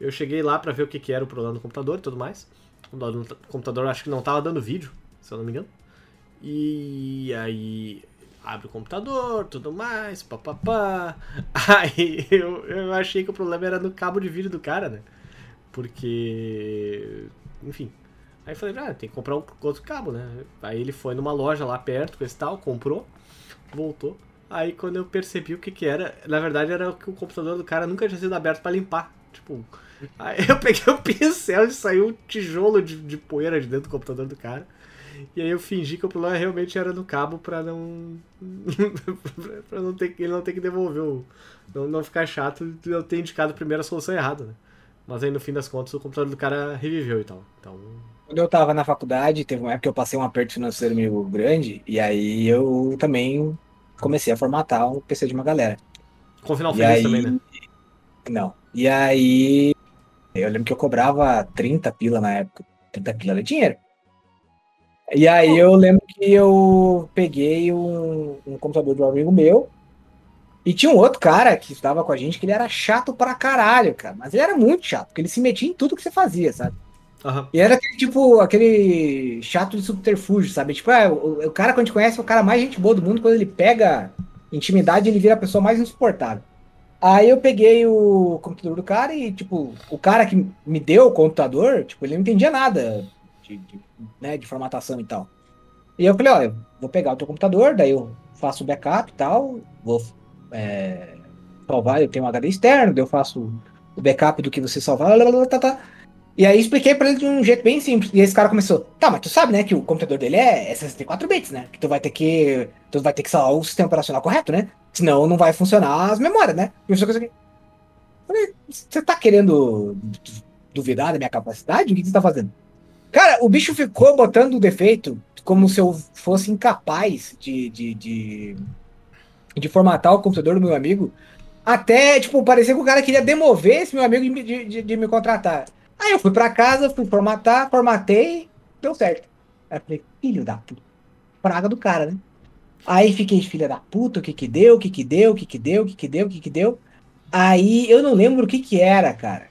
eu cheguei lá pra ver o que, que era o problema do computador e tudo mais. O computador- o computador acho que não tava dando vídeo, se eu não me engano. E aí abre o computador, tudo mais, papapá. Aí eu, eu achei que o problema era no cabo de vídeo do cara, né? Porque. Enfim. Aí falei, ah, tem que comprar um outro cabo, né? Aí ele foi numa loja lá perto, coisa e tal, comprou, voltou. Aí quando eu percebi o que que era, na verdade era que o computador do cara nunca tinha sido aberto pra limpar. Tipo, aí eu peguei o pincel e saiu um tijolo de, de poeira de dentro do computador do cara. E aí eu fingi que o problema realmente era no cabo pra não. pra não ter, que- ele não ter que devolver o. Não, não ficar chato de eu ter indicado primeiro a solução errada, né? Mas aí no fim das contas o computador do cara reviveu e tal. Então. Quando eu tava na faculdade, teve uma época que eu passei um aperto financeiro meio grande, e aí eu também comecei a formatar um PC de uma galera. Com final feliz aí- também, né? Não. E aí, eu lembro que eu cobrava 30 pila na época. 30 pila era dinheiro. E aí eu lembro que eu peguei um, um computador de um amigo meu. E tinha um outro cara que estava com a gente que ele era chato pra caralho, cara. Mas ele era muito chato, porque ele se metia em tudo que você fazia, sabe? Aham. E era aquele tipo, aquele chato de subterfúgio, sabe? Tipo, é, o, o cara, quando a gente conhece, é o cara mais gente boa do mundo. Quando ele pega intimidade, ele vira a pessoa mais insuportável. Aí eu peguei o computador do cara e, tipo, o cara que me deu o computador, tipo, ele não entendia nada de, de, né, de formatação e tal. E eu falei, eu vou pegar o teu computador, daí eu faço o backup e tal, vou é, salvar, eu tenho um HD externo, daí eu faço o backup do que você salvar, lá, lá, lá, tá, tá. E aí expliquei pra ele de um jeito bem simples. E esse cara começou, tá, mas tu sabe, né, que o computador dele é 64 bits, né? Que tu vai ter que. Tu vai ter que salvar o sistema operacional correto, né? Senão não vai funcionar as memórias, né? E eu. Falei, você tá querendo du- duvidar da minha capacidade? O que você tá fazendo? Cara, o bicho ficou botando o defeito como se eu fosse incapaz de, de, de, de formatar o computador do meu amigo. Até, tipo, parecia que o cara queria demover esse meu amigo de, de- de me contratar. Aí eu fui pra casa, fui formatar, formatei, deu certo. Aí eu falei, filho da puta. Praga do cara, né? Aí fiquei, filha da puta, o que que deu, o que que deu, o que que deu, o que que deu, o que que deu. Aí eu não lembro o que que era, cara.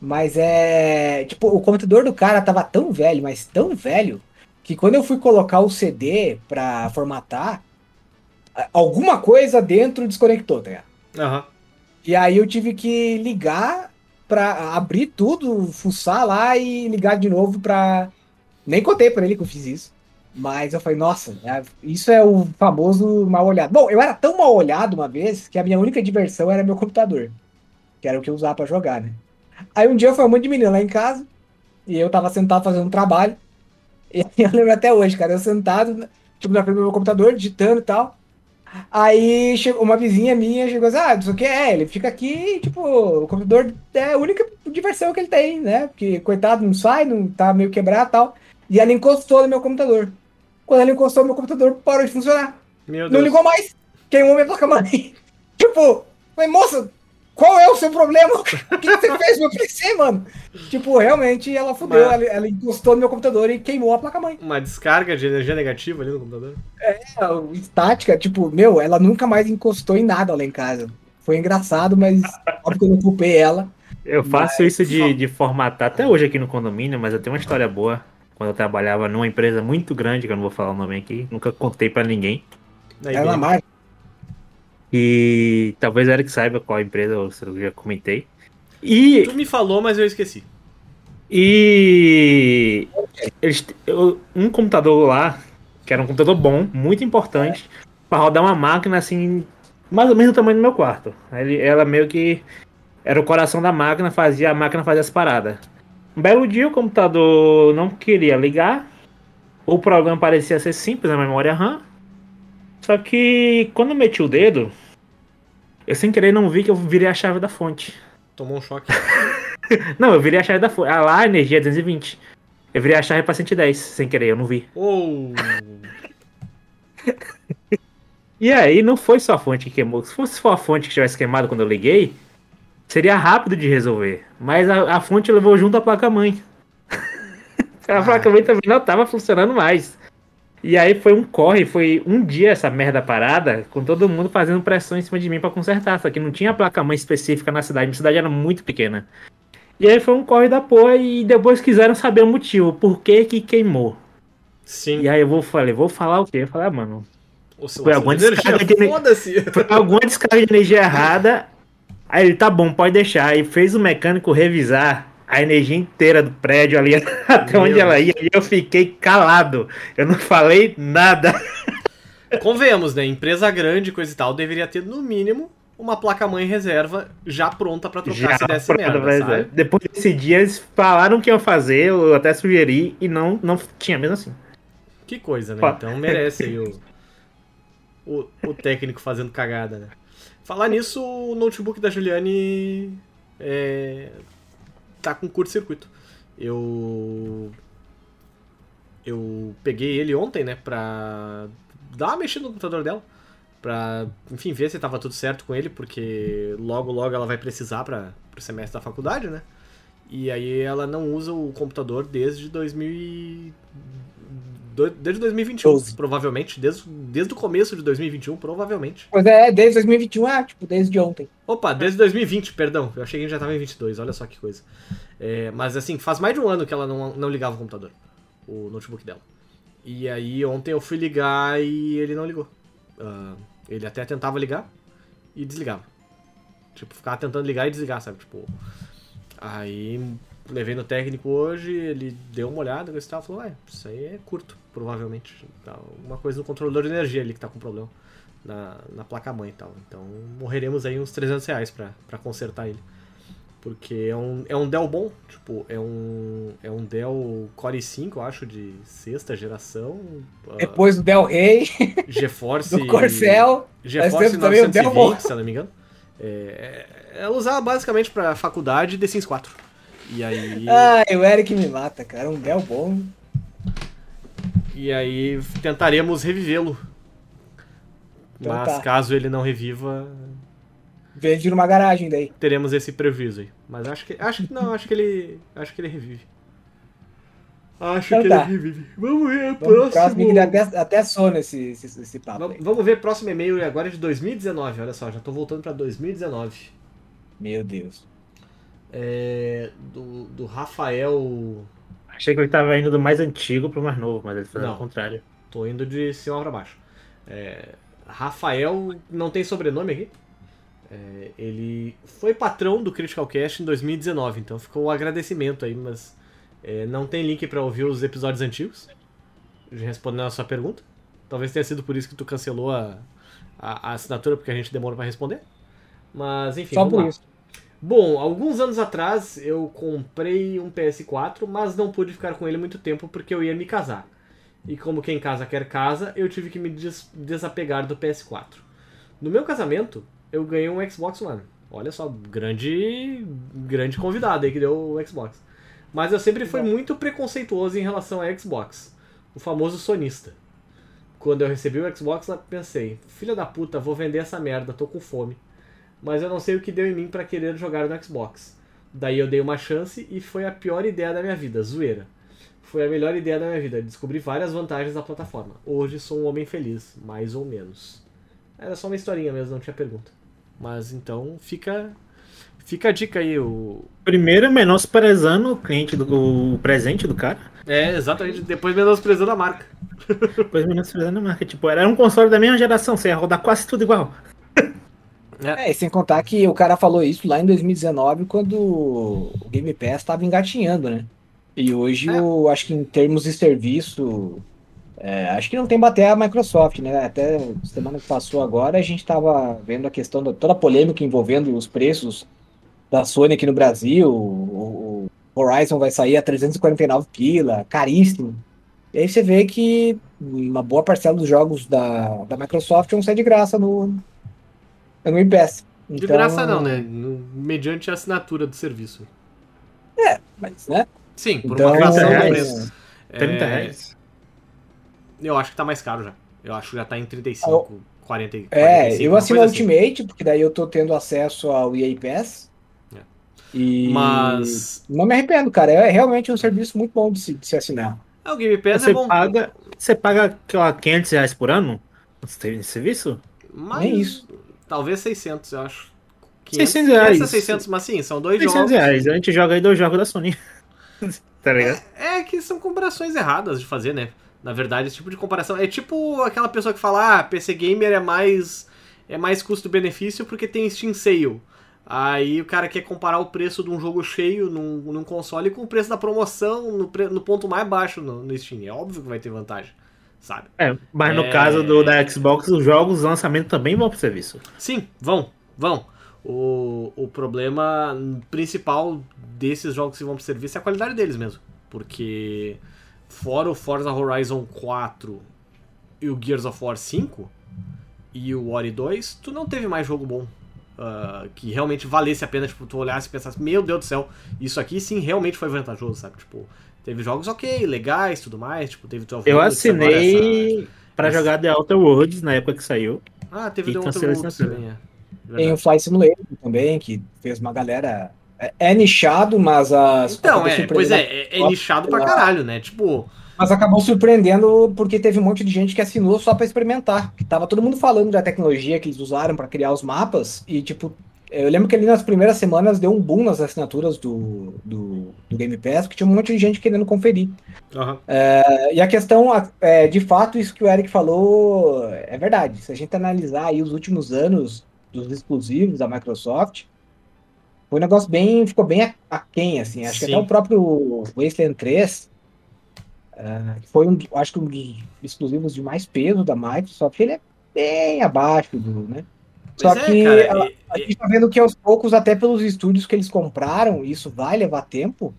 Mas é. Tipo, o computador do cara tava tão velho, mas tão velho, que quando eu fui colocar o CD pra formatar, alguma coisa dentro desconectou, tá ligado? Aham. E aí eu tive que ligar pra abrir tudo, fuçar lá e ligar de novo pra. Nem contei pra ele que eu fiz isso. Mas eu falei, nossa, é- isso é o famoso mal olhado. Bom, eu era tão mal olhado uma vez que a minha única diversão era meu computador. Que era o que eu usava pra jogar, né? Aí um dia foi um monte de menina lá em casa. E eu tava sentado fazendo um trabalho. E eu lembro até hoje, cara, eu sentado, tipo, na frente do meu computador, digitando e tal. Aí chegou uma vizinha minha, chegou assim, ah, isso aqui é, ele fica aqui, tipo, o computador é a única diversão que ele tem, né? Porque, coitado, não sai, não tá meio quebrado e tal. E ela encostou no meu computador. Quando ela encostou no meu computador, parou de funcionar. Meu Não Deus. ligou mais. Queimou minha placa-mãe. tipo, falei, moça, qual é o seu problema? O que, que você fez no meu PC, mano? Tipo, realmente ela fudeu. Mas- Ela, ela encostou no meu computador e queimou a placa-mãe. Uma descarga de energia negativa ali no computador. É, estática, tipo, meu, ela nunca mais encostou em nada lá em casa. Foi engraçado, mas óbvio que eu não culpei ela. Eu faço isso de, de formatar até hoje aqui no condomínio, mas eu tenho uma história boa. Quando eu trabalhava numa empresa muito grande, que eu não vou falar o nome aqui, nunca contei pra ninguém. Daí Ela bem, marca. E talvez o Eric saiba qual empresa, eu já comentei. E Tu me falou, mas eu esqueci. E eles, um computador lá, que era um computador bom, muito importante, pra rodar uma máquina assim, mais ou menos do tamanho do meu quarto. Ele, ela meio que era o coração da máquina, fazia a máquina fazer as paradas. Um belo dia o computador não queria ligar. O problema parecia ser simples, a memória RAM. Só que quando eu meti o dedo, eu sem querer não vi que eu virei a chave da fonte. Tomou um choque. Não, eu virei a chave da fonte. Ah, lá energia é 220. Eu virei a chave pra 110, sem querer, eu não vi. Ou. E aí, não foi só a fonte que queimou. Se fosse só a fonte que tivesse queimado quando eu liguei, seria rápido de resolver. Mas a, a fonte levou junto a placa-mãe. a placa-mãe também não tava funcionando mais. E aí foi um corre, foi um dia essa merda parada, com todo mundo fazendo pressão em cima de mim pra consertar. Só que não tinha placa-mãe específica na cidade, minha cidade era muito pequena. E aí foi um corre da porra e depois quiseram saber o motivo, por que que queimou. Sim. E aí eu vou, falei, vou falar o quê? Eu falei, ah, mano, Foi alguma de energia. foi alguma descarga de energia errada. Aí ele, tá bom, pode deixar. Aí fez o mecânico revisar a energia inteira do prédio ali até Meu onde ela ia. E eu fiquei calado. Eu não falei nada. Convenhamos, né? Empresa grande, coisa e tal, deveria ter no mínimo uma placa-mãe reserva já pronta pra trocar se desse merda, sabe? Depois desse dia eles falaram que iam fazer, eu até sugeri e não, não tinha mesmo assim. Que coisa, né? Então merece aí o, o, o técnico fazendo cagada, né? Falar nisso, o notebook da Juliane é, tá com curto-circuito. Eu. Eu peguei ele ontem, né, pra dar uma mexida no computador dela. Pra, enfim, ver se tava tudo certo com ele, porque logo, logo ela vai precisar para pro semestre da faculdade, né? E aí ela não usa o computador desde 2000 e... do- Desde 2021, Doze. provavelmente. Desde, desde o começo de 2021, provavelmente. Pois é, desde 2021, ah, tipo, desde ontem. Opa, desde 2020, perdão. Eu achei que a gente já tava em 22, olha só que coisa. É, mas assim, faz mais de um ano que ela não, não ligava o computador, o notebook dela. E aí ontem eu fui ligar e ele não ligou. Ah, ele até tentava ligar e desligava. Tipo, ficava tentando ligar e desligar, sabe? Tipo. Aí levei no técnico hoje, ele deu uma olhada e tal, falou, ué, isso aí é curto, provavelmente. Tá, Alguma coisa no controlador de energia ali que tá com problema na, na placa-mãe e tal. Então morreremos aí uns 300 reais pra, pra consertar ele. Porque é um, é um Dell bom, tipo, é um, é um Dell Core i5, eu acho, de sexta geração. ah, Depois do Del Rey, GeForce. do Corcel. GeForce Mas também o Dell 920, se eu não me engano. É, é- ela usava basicamente pra faculdade The Sims 4. E aí, Ai, o Eric me mata, cara. Um Del bom. E aí tentaremos revivê-lo. Então Mas tá. caso ele não reviva, Vende numa garagem daí. teremos esse prejuízo aí. Mas acho que acho que não, acho que ele acho que ele revive. Acho Então que tá. ele vive. Vamos ver Vamos próximo, próximo. até, até sono esse, esse, esse papo Vamos vamos ver próximo e-mail agora é de 2019. Olha só, já tô voltando pra 2019. Meu Deus. É, do, do Rafael. Achei que ele tava indo do mais antigo pro mais novo, mas ele fez Não. o contrário. Tô indo de cima pra baixo. É, Rafael não tem sobrenome aqui. É, ele foi patrão do Critical Cast em 2019, então ficou o agradecimento aí, mas é, não tem link pra ouvir os episódios antigos. Respondendo a sua pergunta. Talvez tenha sido por isso que tu cancelou a, a, a assinatura, porque a gente demorou pra responder. Mas enfim, Só vamos por lá. isso. Bom, alguns anos atrás eu comprei um PS4, mas não pude ficar com ele muito tempo porque eu ia me casar. E como quem casa quer casa, eu tive que me des- desapegar do PS4. No meu casamento, eu ganhei um Xbox One. Olha só, grande grande convidado aí que deu o Xbox. Mas eu sempre fui muito preconceituoso em relação a Xbox. O famoso sonista. Quando eu recebi o Xbox, eu pensei, filha da puta, vou vender essa merda, tô com fome mas eu não sei o que deu em mim pra querer jogar no Xbox. Daí eu dei uma chance e foi a pior ideia da minha vida, zoeira. Foi a melhor ideia da minha vida, descobri várias vantagens da plataforma. Hoje sou um homem feliz, mais ou menos. Era só uma historinha mesmo, não tinha pergunta. Mas então fica fica a dica aí, o Primeiro, menosprezando o cliente do o presente do cara. É, exatamente, depois menosprezando a marca. Depois menosprezando a marca. Tipo, era um console da mesma geração, você ia rodar quase tudo igual. É, e sem contar que o cara falou isso lá em 2019, quando o Game Pass estava engatinhando, né? E hoje, É. eu acho que em termos de serviço, é, acho que não tem bater a Microsoft, né? Até semana que passou agora, a gente estava vendo a questão da toda a polêmica envolvendo os preços da Sony aqui no Brasil. O, o Horizon vai sair a 349 pila, caríssimo. E aí você vê que uma boa parcela dos jogos da, da Microsoft vão sair de graça no, no Game Pass. De Então, graça não, né? No- Mediante a assinatura do serviço. Mas, né? Sim, por Então, uma fração do preço. 30 É, reais. Eu acho que tá mais caro já. Eu acho que já tá em 35, 40, 45. É, eu assino o assim. Ultimate, porque daí eu tô tendo acesso ao EA Pass. É. E Mas não me arrependo, cara. É realmente um serviço muito bom de se, de se assinar. é, o Game Pass Você é bom. paga, você paga sei lá, 500 reais por ano nesse serviço? Mas, Nem isso. Talvez 600, eu acho. 600 reais. 500 a 600, mas sim, são dois 600 jogos. reais. A gente joga aí dois jogos da Sony. tá ligado? É que são comparações erradas de fazer, né? Na verdade, esse tipo de comparação. É tipo aquela pessoa que fala, ah, PC Gamer é mais. É mais custo-benefício porque tem Steam Sale. Aí o cara quer comparar o preço de um jogo cheio num, num console com o preço da promoção no, no ponto mais baixo no, no Steam. É óbvio que vai ter vantagem, sabe? É, mas no É. caso do, da Xbox, os jogos, lançamento também vão pro serviço. Sim, vão, vão. O, o problema principal desses jogos que vão pro serviço é a qualidade deles mesmo. Porque fora o Forza Horizon 4 e o Gears of War 5 e o Ori 2, tu não teve mais jogo bom. ah, que realmente valesse a pena, tipo, tu olhasse e pensasse, meu Deus do céu, isso aqui sim realmente foi vantajoso, sabe? Tipo, teve jogos ok, legais, tudo mais, tipo, teve 12 Eu assinei pra essa- jogar The Outer Worlds na época que saiu. Ah, teve The Outer Worlds também, é. Tem o Flight Simulator também, que fez uma galera. É, é nichado, mas as. Então, é, pois é, é, é nichado pra caralho, né? Tipo, Mas acabou surpreendendo porque teve um monte de gente que assinou só pra experimentar. Que tava todo mundo falando da tecnologia que eles usaram pra criar os mapas. E, tipo, eu lembro que ali nas primeiras semanas deu um boom nas assinaturas do, do, do Game Pass, que tinha um monte de gente querendo conferir. É, e a questão, é, de fato, isso que o Eric falou é verdade. Se a gente analisar aí os últimos anos dos exclusivos da Microsoft, foi um negócio bem. ficou bem aquém, assim. Acho que Sim. até o próprio Wasteland 3, é, que foi um, acho que um dos exclusivos de mais peso da Microsoft, ele é bem abaixo do, né? Só é, que cara, a, e- a gente tá vendo que aos poucos, até pelos estúdios que eles compraram, isso vai levar tempo.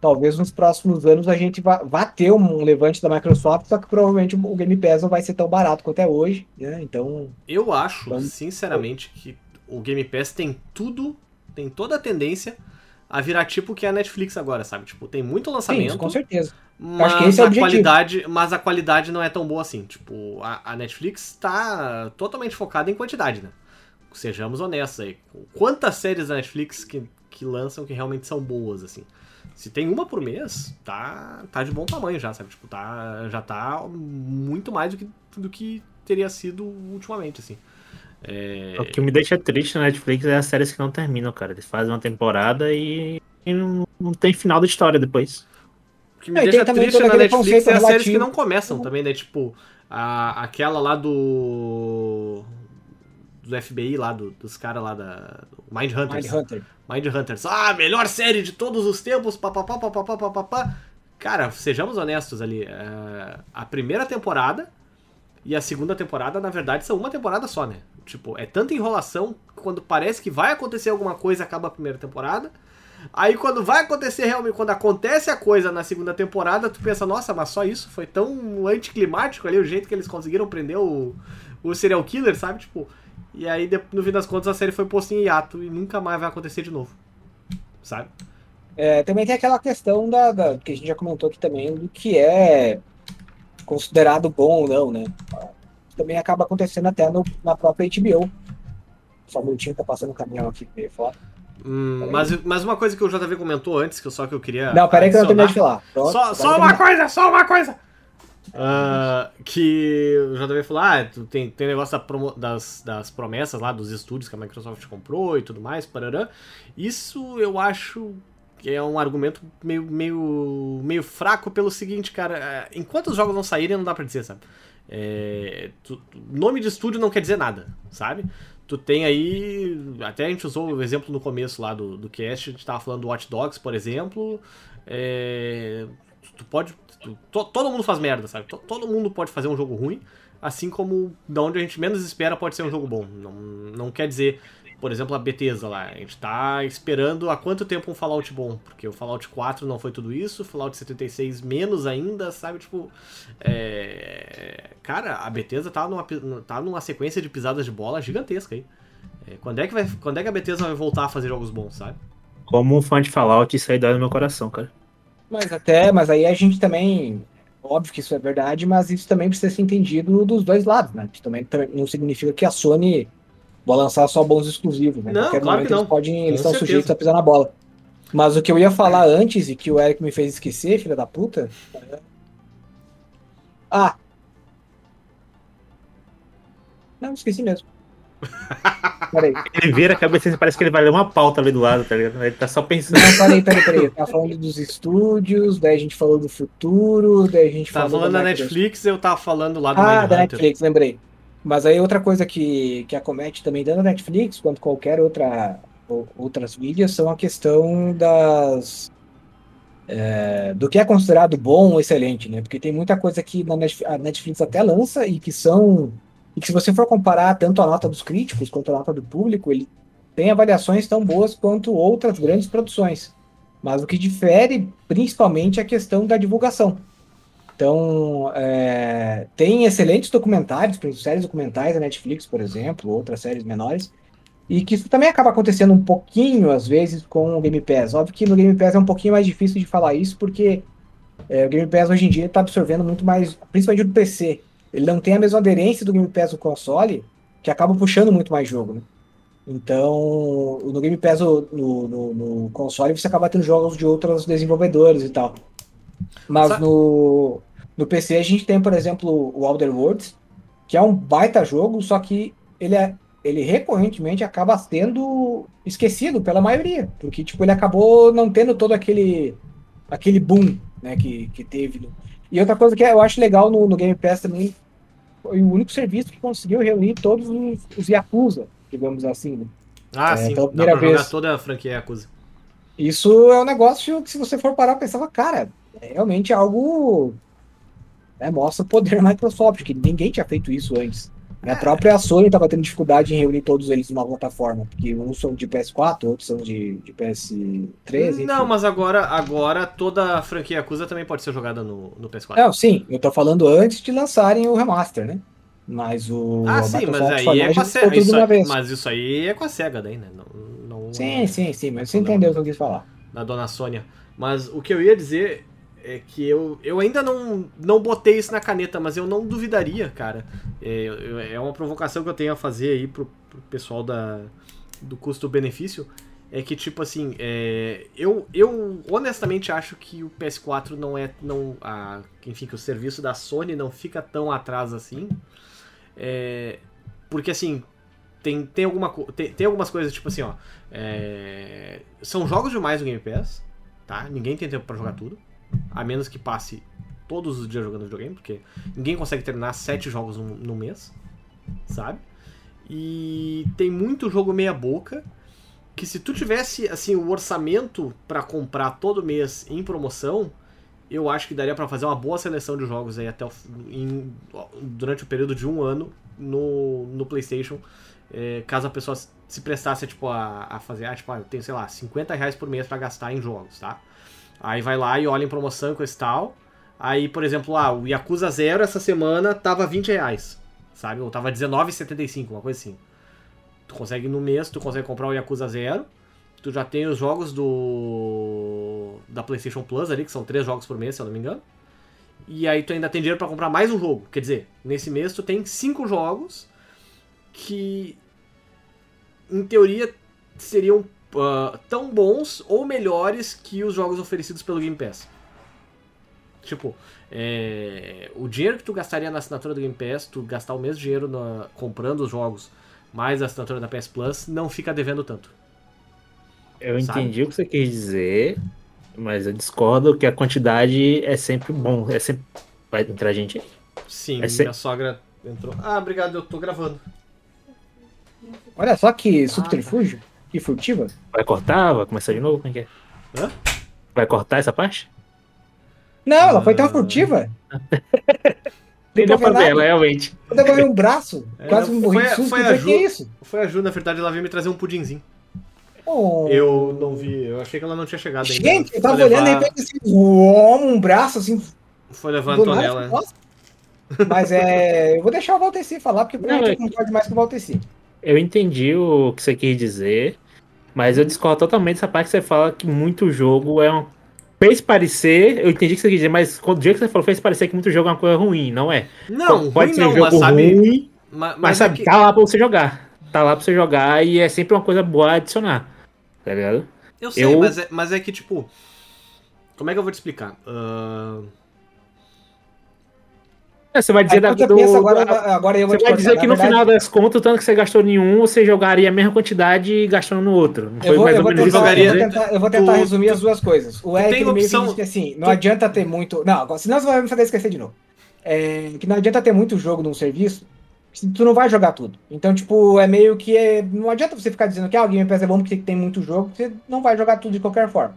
Talvez nos próximos anos a gente vá, vá ter um levante da Microsoft, só que provavelmente o Game Pass não vai ser tão barato quanto é hoje, né? Então, eu acho, Vamos- sinceramente, que o Game Pass tem tudo, tem toda a tendência a virar tipo que é a Netflix agora, sabe? Tipo, tem muito sim, lançamento, isso com certeza. mas acho que esse é o objetivo. qualidade, mas a qualidade não é tão boa assim. Tipo, a, a Netflix tá totalmente focada em quantidade, né? Sejamos honestos aí. Quantas séries da Netflix que que lançam que realmente são boas, assim. Se tem uma por mês, tá, tá de bom tamanho já, sabe? Tipo, tá, já tá muito mais do que, do que teria sido ultimamente, assim. É... O que me deixa triste na Netflix é as séries que não terminam, cara. Eles fazem uma temporada e, e não, não tem final da história depois. O que me É, deixa triste na Netflix é as séries que não começam também, né? Tipo, a, aquela lá do. Do FBI lá, do- dos caras lá da. Mind Hunters. Mind Hunter. Mind Hunters. Ah, melhor série de todos os tempos. Papapá, papapá, papapá. Cara, sejamos honestos ali. é, a primeira temporada e a segunda temporada, na verdade, são uma temporada só, né? Tipo, é tanta enrolação que quando parece que vai acontecer alguma coisa, acaba a primeira temporada. Aí quando vai acontecer realmente, quando acontece a coisa na segunda temporada, tu pensa, nossa, mas só isso foi tão anticlimático ali, o jeito que eles conseguiram prender o, o serial killer, sabe? Tipo, e aí no fim das contas a série foi posta em hiato e nunca mais vai acontecer de novo. Sabe? É, também tem aquela questão da, da- que a gente já comentou aqui também, do que é considerado bom ou não, né? Também acaba acontecendo até no- na própria HBO. Só um minutinho, tá passando um caminhão aqui meio fora. Hum, mas, mas uma coisa que o JV comentou antes, que eu- só que eu queria. Não, peraí que eu não terminei de falar. Pronto, Só, só uma coisa, só uma coisa! Ah, que o JV falou: ah, tem, tem negócio da promo- das, das promessas lá dos estúdios que a Microsoft comprou e tudo mais, parará. Isso eu acho que é um argumento meio, meio, meio fraco pelo seguinte, cara. é, Enquanto os jogos não saírem, não dá pra dizer, sabe? É, tu- nome de estúdio não quer dizer nada, sabe? Tu tem aí. Até a gente usou o exemplo no começo lá do, do cast, a gente tava falando do Watch Dogs, por exemplo. É, tu pode. tu- to- todo mundo faz merda, sabe? To- todo mundo pode fazer um jogo ruim, assim como da onde a gente menos espera pode ser um jogo bom. Não, não quer dizer, por exemplo, a Bethesda lá. A gente tá esperando há quanto tempo um Fallout bom? Porque o Fallout 4 não foi tudo isso, o Fallout 76 menos ainda, sabe? Tipo. é, Cara, a Bethesda tá numa, tá numa sequência de pisadas de bola gigantesca aí. É, Quando é, que vai, quando é que a Bethesda vai voltar a fazer jogos bons, sabe? Como um fã de Fallout, isso aí dói no meu coração, cara. Mas até, mas aí a gente também, óbvio que isso é verdade, mas isso também precisa ser entendido dos dois lados, né? Isso também, também não significa que a Sony vai lançar só bons exclusivos, né? Não, Qualquer claro momento que não. Eles, podem, eles estão sujeitos a pisar na bola. Mas o que eu ia falar antes e que o Eric me fez esquecer, filha da puta. é- Ah! Não, esqueci mesmo. Peraí. Ele vira a cabeça e parece que ele vai ler uma pauta ali do lado, tá ligado? Ele tá só pensando. Não, peraí, peraí, peraí. Tá falando dos estúdios, daí a gente falou do futuro, daí a gente Tava falou falando da. Netflix, eu tava falando lá do Ah, Mind da Hunter. Netflix, lembrei. Mas aí outra coisa que, que acomete também tanto a Netflix quanto qualquer outra ou- outras mídias são a questão das é, do que é considerado bom ou excelente, né? Porque tem muita coisa que na Netf- a Netflix até lança e que são e que se você for comparar tanto a nota dos críticos quanto a nota do público, ele tem avaliações tão boas quanto outras grandes produções. Mas o que difere principalmente é a questão da divulgação. Então, é, tem excelentes documentários, séries documentais da Netflix, por exemplo, outras séries menores, e que isso também acaba acontecendo um pouquinho, às vezes, com o Game Pass. Óbvio que no Game Pass é um pouquinho mais difícil de falar isso, porque é, o Game Pass hoje em dia está absorvendo muito mais, principalmente do PC. Ele não tem a mesma aderência do Game Pass no console, que acaba puxando muito mais jogo, né? Então, no Game Pass no, no- no- console você acaba tendo jogos de outros desenvolvedores e tal. Mas no, no PC a gente tem, por exemplo, o Outer Worlds, que é um baita jogo, só que ele, é, ele recorrentemente acaba sendo esquecido pela maioria, porque tipo, ele acabou não tendo todo aquele, aquele boom né, que, que teve. E outra coisa que eu acho legal no, no Game Pass também, foi o único serviço que conseguiu reunir todos os, os Yakuza, digamos assim. né? Ah, É, sim. Dá primeira pra jogar vez. toda a franquia Yakuza. Isso é um negócio que, se você for parar, pensava, cara, é realmente algo. né, mostra o poder da Microsoft, que ninguém tinha feito isso antes. A própria Sony estava tendo dificuldade em reunir todos eles numa plataforma, porque uns são de PS4, outros são de, de PS3. enfim. Não, mas agora, agora toda a franquia Yakuza também pode ser jogada no, no PS4. Não, sim, eu tô falando antes de lançarem o remaster, né? Mas o. ah, sim, mas aí é com a SEGA. Isso, aí- mas isso aí é com a SEGA daí, né? Não, não, Sim, sim, sim, mas você entendeu o que eu quis falar. da dona Sônia. Mas o que eu ia dizer é que eu, eu ainda não, não botei isso na caneta, mas eu não duvidaria, cara. É, é uma provocação que eu tenho a fazer aí pro, pro pessoal da, do custo-benefício. é que, tipo assim, é, eu, eu honestamente acho que o PS4 não é. Não, a, enfim, que o serviço da Sony não fica tão atrás assim. É, porque assim, tem, tem, alguma, tem, tem algumas coisas, tipo assim, ó. é, são jogos demais no Game Pass, tá? Ninguém tem tempo pra jogar tudo. A menos que passe todos os dias jogando videogame, porque ninguém consegue terminar sete jogos no, no mês, sabe? E tem muito jogo meia boca que se tu tivesse assim o orçamento pra comprar todo mês em promoção, eu acho que daria pra fazer uma boa seleção de jogos aí até o, em- durante o período de um ano no, no PlayStation, é, caso a pessoa se prestasse tipo a, a fazer, ah, tipo, ah, eu tenho sei lá 50 reais por mês pra gastar em jogos, tá? Aí vai lá e olha em promoção com esse tal. Aí, por exemplo, ah, o Yakuza Zero essa semana tava 20 reais, sabe? Ou tava R$19,75, uma coisa assim. Tu consegue no mês, tu consegue comprar o Yakuza Zero. Tu já tem os jogos do da PlayStation Plus ali, que são três jogos por mês, se eu não me engano. E aí tu ainda tem dinheiro pra comprar mais um jogo. Quer dizer, nesse mês tu tem cinco jogos que em teoria seriam ah, tão bons ou melhores que os jogos oferecidos pelo Game Pass. Tipo, é, o dinheiro que tu gastaria na assinatura do Game Pass, tu gastar o mesmo dinheiro na- comprando os jogos mais a assinatura da PS Plus, não fica devendo tanto. Eu Sabe? entendi o que você quis dizer, mas eu discordo que a quantidade é sempre bom. É sempre. Vai entrar gente aí. Sim, É se- minha sogra entrou. Ah, obrigado, eu tô gravando. Olha só que Ah, subterfúgio, que furtiva. Vai cortar? Vai começar de novo? Como é que é? Hã? Vai cortar essa parte? Não, ela foi Ah. tão furtiva. Nem deu pra ver ela, realmente. Eu devolvi um braço, É, quase não, morri foi de susto. foi a Ju- que isso? Foi a Ju, na verdade, ela veio me trazer um pudinzinho. Oh. Eu não vi, eu achei que ela não tinha chegado ainda. Gente, eu Foi tava levar- olhando e repente assim, um braço assim. Foi levar a Antonella. nossa. Mas é. Eu vou deixar o Valteci falar, porque Não, eu concordo mais com o Valteci. Eu entendi o que você quis dizer, mas eu discordo totalmente dessa parte que você fala que muito jogo é um. Fez parecer, eu entendi o que você quis dizer, mas quando o dia que você falou fez parecer que muito jogo é uma coisa ruim, não é? Não, Pode ser não, jogo sabe. ruim, ma- Mas, mas, é sabe, que- tá lá pra você jogar. Tá lá pra você jogar e é sempre uma coisa boa a adicionar. Tá ligado? Eu sei, Eu- Mas, é, mas é que, tipo. Como é que eu vou te explicar? É, Você vai dizer da, do- pensa agora, da- agora eu vou Você te vai dizer que no verdade, final das contas, o tanto que você gastou em um, você jogaria a mesma quantidade gastando no outro. Não Eu vou, eu que tentar, eu vou tentar, eu vou tentar Tu- resumir as duas coisas. O Eric meio que opção- disse que assim, não tu- adianta ter muito. Não, senão você vai me fazer esquecer de novo. É, que não adianta ter muito jogo num serviço, se tu não vai jogar tudo. Então, tipo, é meio que. é- não adianta você ficar dizendo que ah, o Game Pass é bom porque tem muito jogo, você não vai jogar tudo de qualquer forma.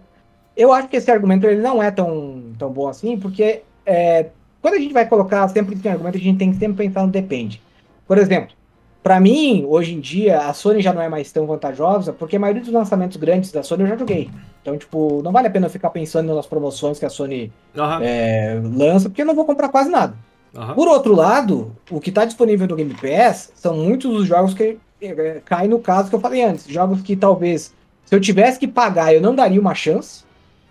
Eu acho que esse argumento ele não é tão, tão bom assim, porque é, quando a gente vai colocar sempre tem argumento, a gente tem que sempre pensar no depende. Por exemplo, Pra mim, hoje em dia, a Sony já não é mais tão vantajosa, porque a maioria dos lançamentos grandes da Sony eu já joguei. Então, tipo, não vale a pena eu ficar pensando nas promoções que a Sony Aham, é, lança, porque eu não vou comprar quase nada. aham. Por outro lado, o que está disponível no Game Pass são muitos dos jogos que é, caem no caso que eu falei antes. Jogos que talvez, se eu tivesse que pagar, eu não daria uma chance,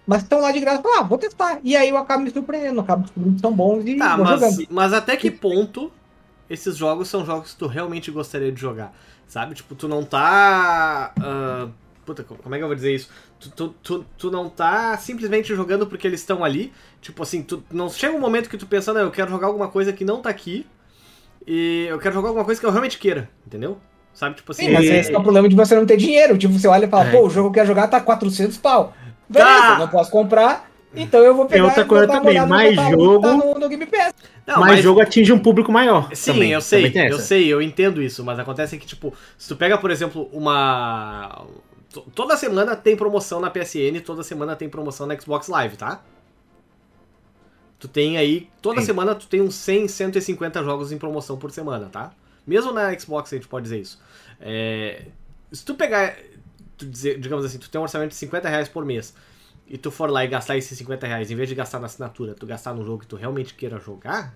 mas estão lá de graça. Ah, vou testar. E aí eu acabo me surpreendendo, acabo descobrindo que são bons e Tá, vou mas, jogando. mas até que ponto esses jogos são jogos que tu realmente gostaria de jogar? Sabe? Tipo, tu não tá. ah, puta, como é que eu vou dizer isso? Tu, tu, tu, tu não tá simplesmente jogando porque eles estão ali. Tipo assim, tu não chega um momento que tu pensa, não, eu quero jogar alguma coisa que não tá aqui. E eu quero jogar alguma coisa que eu realmente queira, entendeu? Sabe? Tipo assim. Sim, mas esse é o problema de você não ter dinheiro. Tipo, você olha e fala, É. pô, o jogo que eu quero jogar tá 400 pau. Beleza, Tá. não posso comprar, então eu vou pegar outra e coisa também, mais jogo- tá no, no Game Pass. Não, mas, jogo atinge um público maior. Sim, também. eu sei, eu sei, eu entendo isso, mas acontece que, tipo, se tu pega, por exemplo, uma. to- Toda semana tem promoção na PSN, toda semana tem promoção na Xbox Live, tá? Tu tem aí, toda Sim. semana tu tem uns 100, 150 jogos em promoção por semana, tá? Mesmo na Xbox a gente pode dizer isso. É, se tu pegar, tu dizer, digamos assim, tu tem um orçamento de 50 reais por mês, e tu for lá e gastar esses 50 reais, em vez de gastar na assinatura, tu gastar no jogo que tu realmente queira jogar,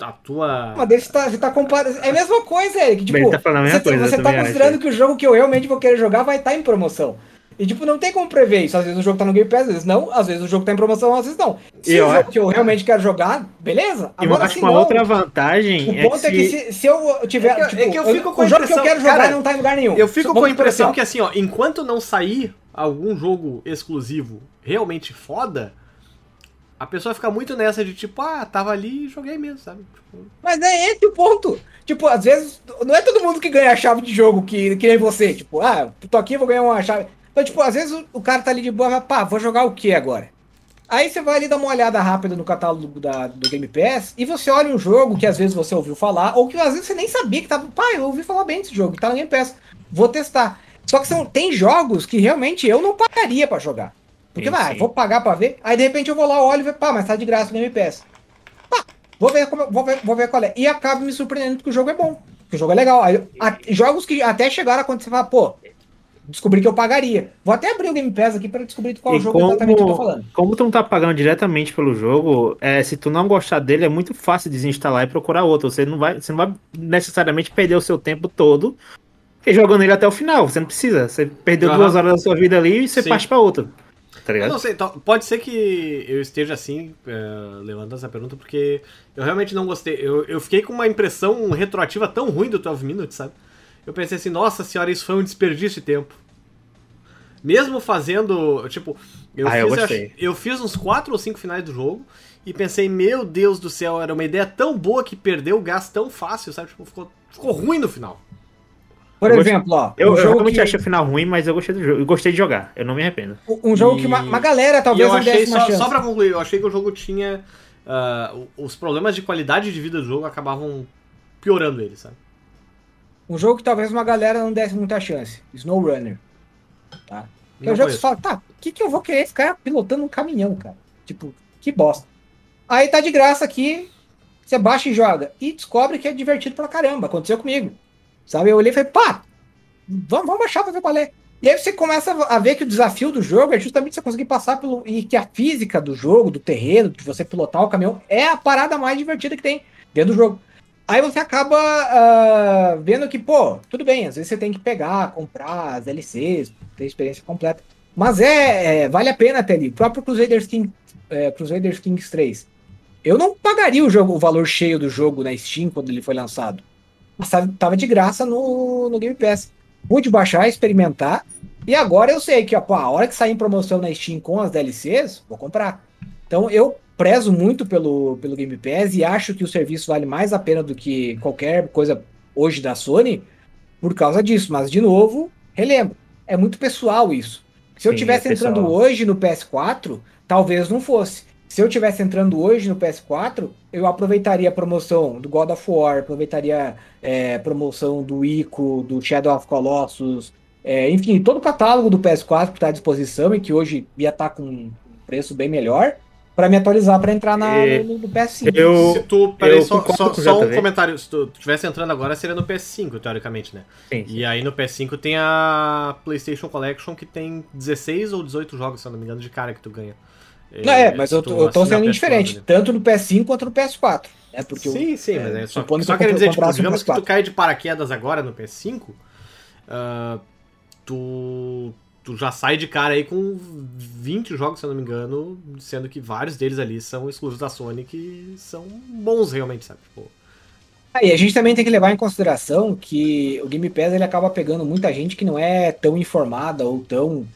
a tua... Mas daí você tá, você tá comparando. É a mesma coisa, Eric. Tipo, Ele tá falando a mesma você, coisa, você tá considerando acho. que o jogo que eu realmente vou querer jogar vai estar em promoção. E, tipo, não tem como prever isso. Às vezes o jogo tá no Game Pass, às vezes não. Às vezes o jogo tá em promoção, às vezes não. Se Eu o jogo que eu realmente quero jogar, beleza. E eu Agora, acho que uma não, outra vantagem o é ponto é que se, se eu tiver. É que eu- tipo, é que eu fico com a o jogo que eu impressão- quero jogar cara, não tá em lugar nenhum. Eu fico Vamos com a impressão que assim, ó, enquanto não sair algum jogo exclusivo realmente foda, a pessoa fica muito nessa de tipo, ah, tava ali e joguei mesmo, sabe? Tipo, Mas é esse o ponto. Tipo, às vezes, não é todo mundo que ganha a chave de jogo que, que nem você. Tipo, ah, tô aqui, vou ganhar uma chave. Então, tipo, às vezes o, cara tá ali de boa, mas, pá, vou jogar o que agora? Aí você vai ali dar uma olhada rápida no catálogo da, do Game Pass e você olha um jogo que às vezes você ouviu falar, ou que às vezes você nem sabia que tava. Pá, eu ouvi falar bem desse jogo, que tá no Game Pass. Vou testar. Só que são, tem jogos que realmente eu não pagaria pra jogar. Porque, Sim, vai, sim. vou pagar pra ver. Aí de repente eu vou lá, olho e vejo, pá, mas tá de graça no Game Pass. Pá, vou ver, como, vou ver, vou ver qual é. E acabo me surpreendendo porque o jogo é bom. Porque o jogo é legal. Aí, a- jogos que até chegaram a acontecer, fala, pô, descobri que eu pagaria. Vou até abrir o Game Pass aqui pra descobrir qual E jogo exatamente eu tô falando. como tu não tá pagando diretamente pelo jogo, é, se tu não gostar dele, é muito fácil desinstalar e procurar outro. Você não vai, você não vai necessariamente perder o seu tempo todo jogando ele até o final. Você não precisa. Você perdeu Aham. duas horas da sua vida ali e você Sim. parte pra outro. Tá Eu não sei, tal- pode ser que eu esteja assim, é, levantando essa pergunta, porque eu realmente não gostei. Eu, eu fiquei com uma impressão retroativa tão ruim do 12 Minutes, sabe? Eu pensei assim, nossa senhora, isso foi um desperdício de tempo. Mesmo fazendo, tipo, eu, Ah, eu fiz, gostei. acho- eu fiz uns 4 ou 5 finais do jogo e pensei, meu Deus do céu, era uma ideia tão boa que perdeu o gás tão fácil, sabe? Tipo, ficou, ficou ruim no final. Por Eu gosto- exemplo, ó, Eu, um eu realmente que, achei o final ruim, mas eu gostei do jogo. Eu gostei de jogar. Eu não me arrependo. um jogo que E- uma, uma galera talvez eu não achei, desse uma só, chance. só pra concluir, eu achei que o jogo tinha. ah, os problemas de qualidade de vida do jogo acabavam piorando ele, sabe? Um jogo que talvez uma galera não desse muita chance. SnowRunner. Tá? Que é Não um jogo conheço. você fala, tá, o que, que eu vou querer ficar pilotando um caminhão, cara? Tipo, que bosta. Aí tá de graça aqui, você baixa e joga. E descobre que é divertido pra caramba. Aconteceu comigo. Sabe? Eu olhei e falei, pá, vamos, vamos baixar pra ver qual é. E aí você começa a ver que o desafio do jogo é justamente você conseguir passar pelo. E que a física do jogo, do terreno, de você pilotar o caminhão, é a parada mais divertida que tem dentro do jogo. Aí você acaba ah, vendo que, pô, tudo bem, às vezes você tem que pegar, comprar as DLCs, ter experiência completa. Mas é, é, vale a pena ter ali. O próprio Crusaders, King, é, Crusaders Kings 3. Eu não pagaria o jogo, o valor cheio do jogo na Steam quando ele foi lançado. Mas tava, tava de graça no, no Game Pass. Pude baixar, experimentar. E agora eu sei que, ó, pô, a hora que sair em promoção na Steam com as DLCs, vou comprar. Então eu prezo muito pelo, pelo Game Pass e acho que o serviço vale mais a pena do que qualquer coisa hoje da Sony por causa disso. Mas, de novo, relembro, é muito pessoal isso. Se eu Sim, tivesse é entrando hoje no PS4, talvez não fosse. Se eu tivesse entrando hoje no PS4, eu aproveitaria a promoção do God of War, aproveitaria é, promoção do Ico, do Shadow of Colossus, é, enfim, todo o catálogo do PS4 que está à disposição e que hoje ia estar com um preço bem melhor, para me atualizar para entrar na, É, no, no PS5. eu- se tu. Peraí, eu só, só, só um comentário. Se tu estivesse entrando agora, seria no PS5, teoricamente, né? Sim, sim. E aí no PS5 tem a PlayStation Collection que tem 16 ou 18 jogos, se eu não me engano, de cara que tu ganha. Não, é, mas eu, eu tô sendo PS4, indiferente, né? tanto no PS5 quanto no PS4. É porque eu- Sim, sim, é, mas é só, só eu querendo dizer, tipo, digamos que tu PS4. cai de paraquedas agora no PS5, ah, tu, tu já sai de cara aí com 20 jogos, se eu não me engano, sendo que vários deles ali são exclusivos da Sony, que são bons realmente, sabe? Tipo, Ah, e a gente também tem que levar em consideração que o Game Pass ele acaba pegando muita gente que não é tão informada ou tão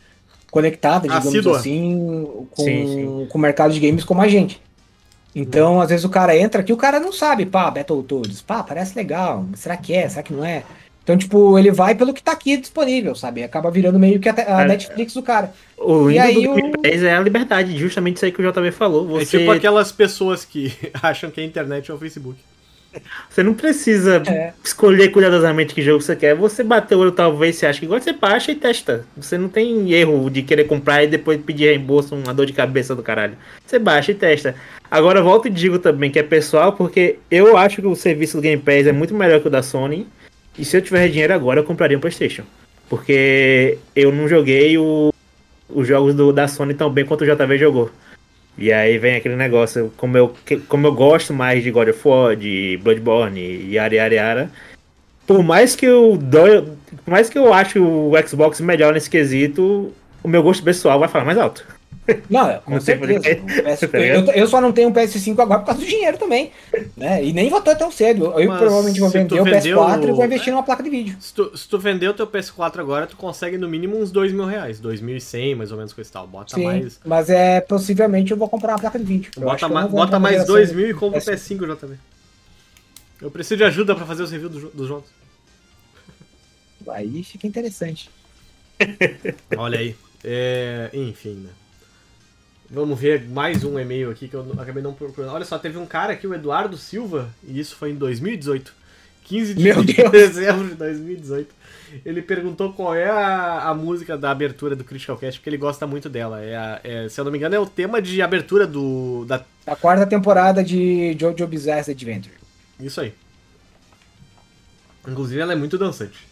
conectada, digamos Assídua. assim, com, Sim, sim. com o mercado de games como a gente. Então, às vezes o cara entra aqui, o cara não sabe, pá, Battletoads, pá, parece legal, será que é, será que não é? Então, tipo, ele vai pelo que tá aqui disponível, sabe? Acaba virando meio que a, É. Netflix do cara. O E aí do o- Game Pass é a liberdade, justamente isso aí que o JB falou. É Você, tipo aquelas pessoas que acham que a internet é o Facebook. você não precisa É. escolher cuidadosamente que jogo você quer. Você bateu o olho, talvez você acha que gosta, você baixa e testa. Você não tem erro de querer comprar e depois pedir reembolso, uma dor de cabeça do caralho. Você baixa e testa. Agora volto e digo também que é pessoal, porque eu acho que o serviço do Game Pass é muito melhor que o da Sony. E se eu tiver dinheiro agora, eu compraria um PlayStation. Porque eu não joguei o- os jogos do- da Sony tão bem quanto o JV jogou. E aí vem aquele negócio, como eu, como eu gosto mais de God of War, de Bloodborne e yara yara por mais que eu dou, por mais que eu acho o Xbox melhor nesse quesito, o meu gosto pessoal vai falar mais alto. Não, com Não certeza. PS Tá eu, eu só não tenho um PS5 agora por causa do dinheiro também. Né? E nem vou ter tão cedo. Eu Mas provavelmente vou vender o vendeu PS4 e o- vou investir numa placa de vídeo. Se tu, se tu vender o teu PS4 agora, tu consegue no mínimo uns 2 mil reais. 2.100, mais ou menos, coisa e tal. Bota Sim, mais. mas é possivelmente eu vou comprar uma placa de vídeo. Bota, ma- bota mais 2 mil e compra o PS5. PS5 já também. Eu preciso de ajuda pra fazer os reviews do dos jogos. Aí fica interessante. Olha aí. É, enfim, né? Vamos ver mais um e-mail aqui que eu acabei não procurando. Olha só, teve um cara aqui, o Eduardo Silva, e isso foi em 2018. 15 de Meu Deus. dezembro de 2018. Ele perguntou qual é a, a música da abertura do Critical Cast, porque ele gosta muito dela. É, a- é, se eu não me engano, é o tema de abertura do. Da, A quarta temporada de Jojo Bizarre Adventure. isso aí. Inclusive, ela é muito dançante.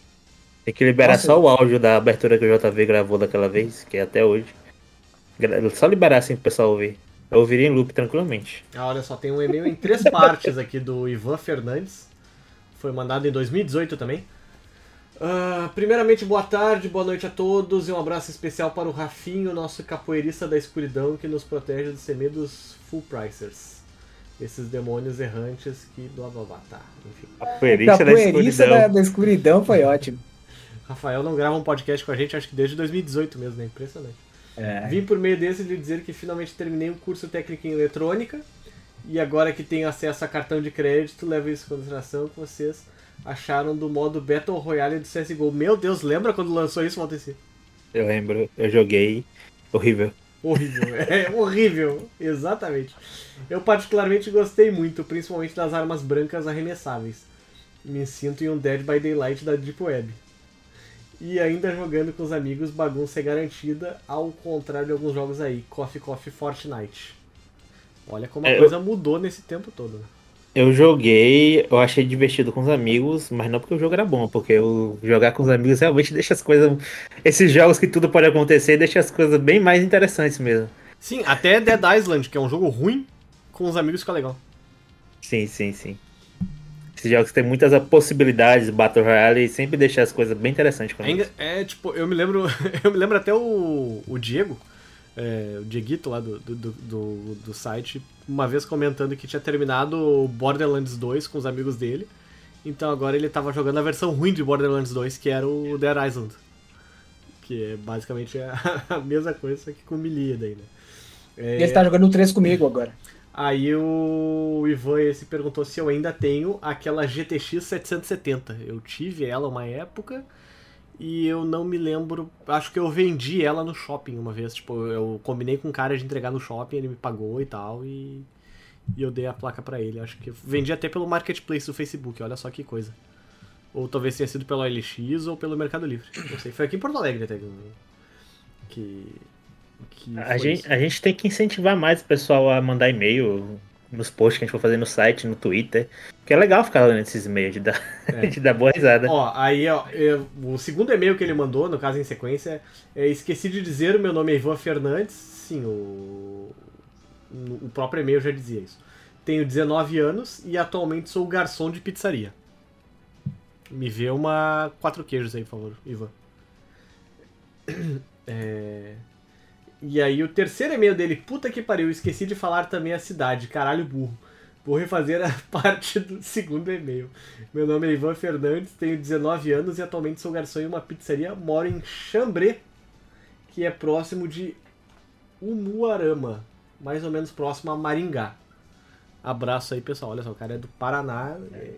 Tem que liberar Nossa. só o áudio da abertura que o JV gravou daquela vez, que é até hoje. Só liberar assim pro pessoal ouvir. Eu ouviria em loop tranquilamente. Ah, olha só, tem um e-mail em três partes aqui do Ivan Fernandes. Foi mandado em 2018 também. Ah, primeiramente, boa tarde, boa noite a todos e um abraço especial para o Rafinho, nosso capoeirista da escuridão que nos protege dos temidos full pricers. Esses demônios errantes que blá blá blá, tá, enfim. Capoeirista da Capoeirista da, escuridão. da escuridão foi ótimo. Rafael não grava um podcast com a gente, acho que desde 2018 mesmo, né? Impressionante. É. Vim por meio desse lhe dizer que finalmente terminei um curso técnico em eletrônica e agora que tenho acesso a cartão de crédito, levo isso em consideração que vocês acharam do modo Battle Royale do CSGO. Meu Deus, lembra quando lançou isso, Valteci? Eu lembro, eu joguei. Horrível. Horrível, é horrível, exatamente. Eu particularmente gostei muito, principalmente das armas brancas arremessáveis. Me sinto em um Dead by Daylight da Deep Web. E ainda jogando com os amigos, bagunça é garantida, ao contrário de alguns jogos aí, Coffee Coffee Fortnite. Olha como a É, eu- coisa mudou nesse tempo todo. né? Eu joguei, eu achei divertido com os amigos, mas não porque o jogo era bom, porque eu jogar com os amigos realmente deixa as coisas. Esses jogos que tudo pode acontecer, deixa as coisas bem mais interessantes mesmo. Sim, até Dead Island, que é um jogo ruim, com os amigos fica legal. Sim, sim, sim. Esses jogos têm muitas possibilidades, Battle Royale, e sempre deixa as coisas bem interessantes com É, é, tipo, eu me lembro. Eu me lembro até o, o Diego, é, o Dieguito lá do, do, do, do- do site, uma vez comentando que tinha terminado o Borderlands 2 com os amigos dele. Então agora ele tava jogando a versão ruim de Borderlands 2, que era o Dead Island. Que é basicamente a, a mesma coisa, só que com melee daí, né? É, Ele tá jogando o 3 comigo agora. Aí o Ivan esse perguntou se eu ainda tenho aquela GTX 770. Eu tive ela uma época e eu não me lembro. Acho que eu vendi ela no shopping uma vez. Tipo, eu combinei com um cara de entregar no shopping, ele me pagou e tal, e, e eu dei a placa pra ele. Acho que vendi até pelo marketplace do Facebook, olha só que coisa. Ou talvez tenha sido pelo OLX ou pelo Mercado Livre. Não sei. Foi aqui em Porto Alegre até que. A gente, a gente tem que incentivar mais o pessoal a mandar e-mail nos posts que a gente for fazer no site, no Twitter. Que é legal ficar lendo esses e-mails de dar, É. de dar boa risada. Ó, aí, ó, eu- o segundo e-mail que ele mandou, no caso em sequência, é esqueci de dizer, o meu nome é Ivan Fernandes. Sim, o, o próprio e-mail já dizia isso. Tenho 19 anos e atualmente sou garçom de pizzaria. Me vê uma quatro queijos aí, por favor, Ivan. É, E aí o terceiro e-mail dele, puta que pariu, esqueci de falar também a cidade, caralho burro. Vou refazer a parte do segundo e-mail. Meu nome é Ivan Fernandes, tenho 19 anos e atualmente sou garçom em uma pizzaria, moro em Xambré, que é próximo de Umuarama, mais ou menos próximo a Maringá. Abraço aí, pessoal. Olha só, o cara é do Paraná. É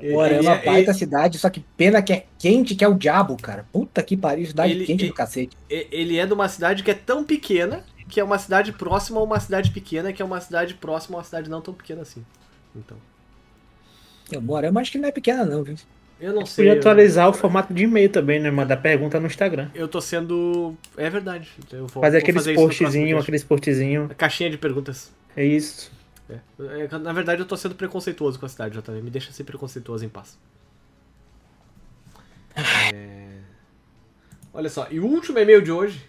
ele uma é- baita cidade, só que pena que é quente que é o diabo, cara. Puta que pariu, cidade Ele- quente ele- do cacete. Ele é de uma cidade que é tão pequena que é uma cidade próxima a uma cidade pequena, que é uma cidade próxima a uma cidade não tão pequena assim. Então, Eu moro, mas acho que não é pequena não, viu? eu não sei. Podia eu- atualizar o formato de e-mail também, né? Mandar pergunta no Instagram. Eu tô sendo. É verdade. Eu vou, Fazer vou aqueles fazer próximo postzinhos, cast. aqueles postzinhos. A caixinha de perguntas. É isso. É. É, Na verdade, eu tô sendo preconceituoso com a cidade, JV. Me deixa ser preconceituoso em paz. É... Olha só, e o último e-mail de hoje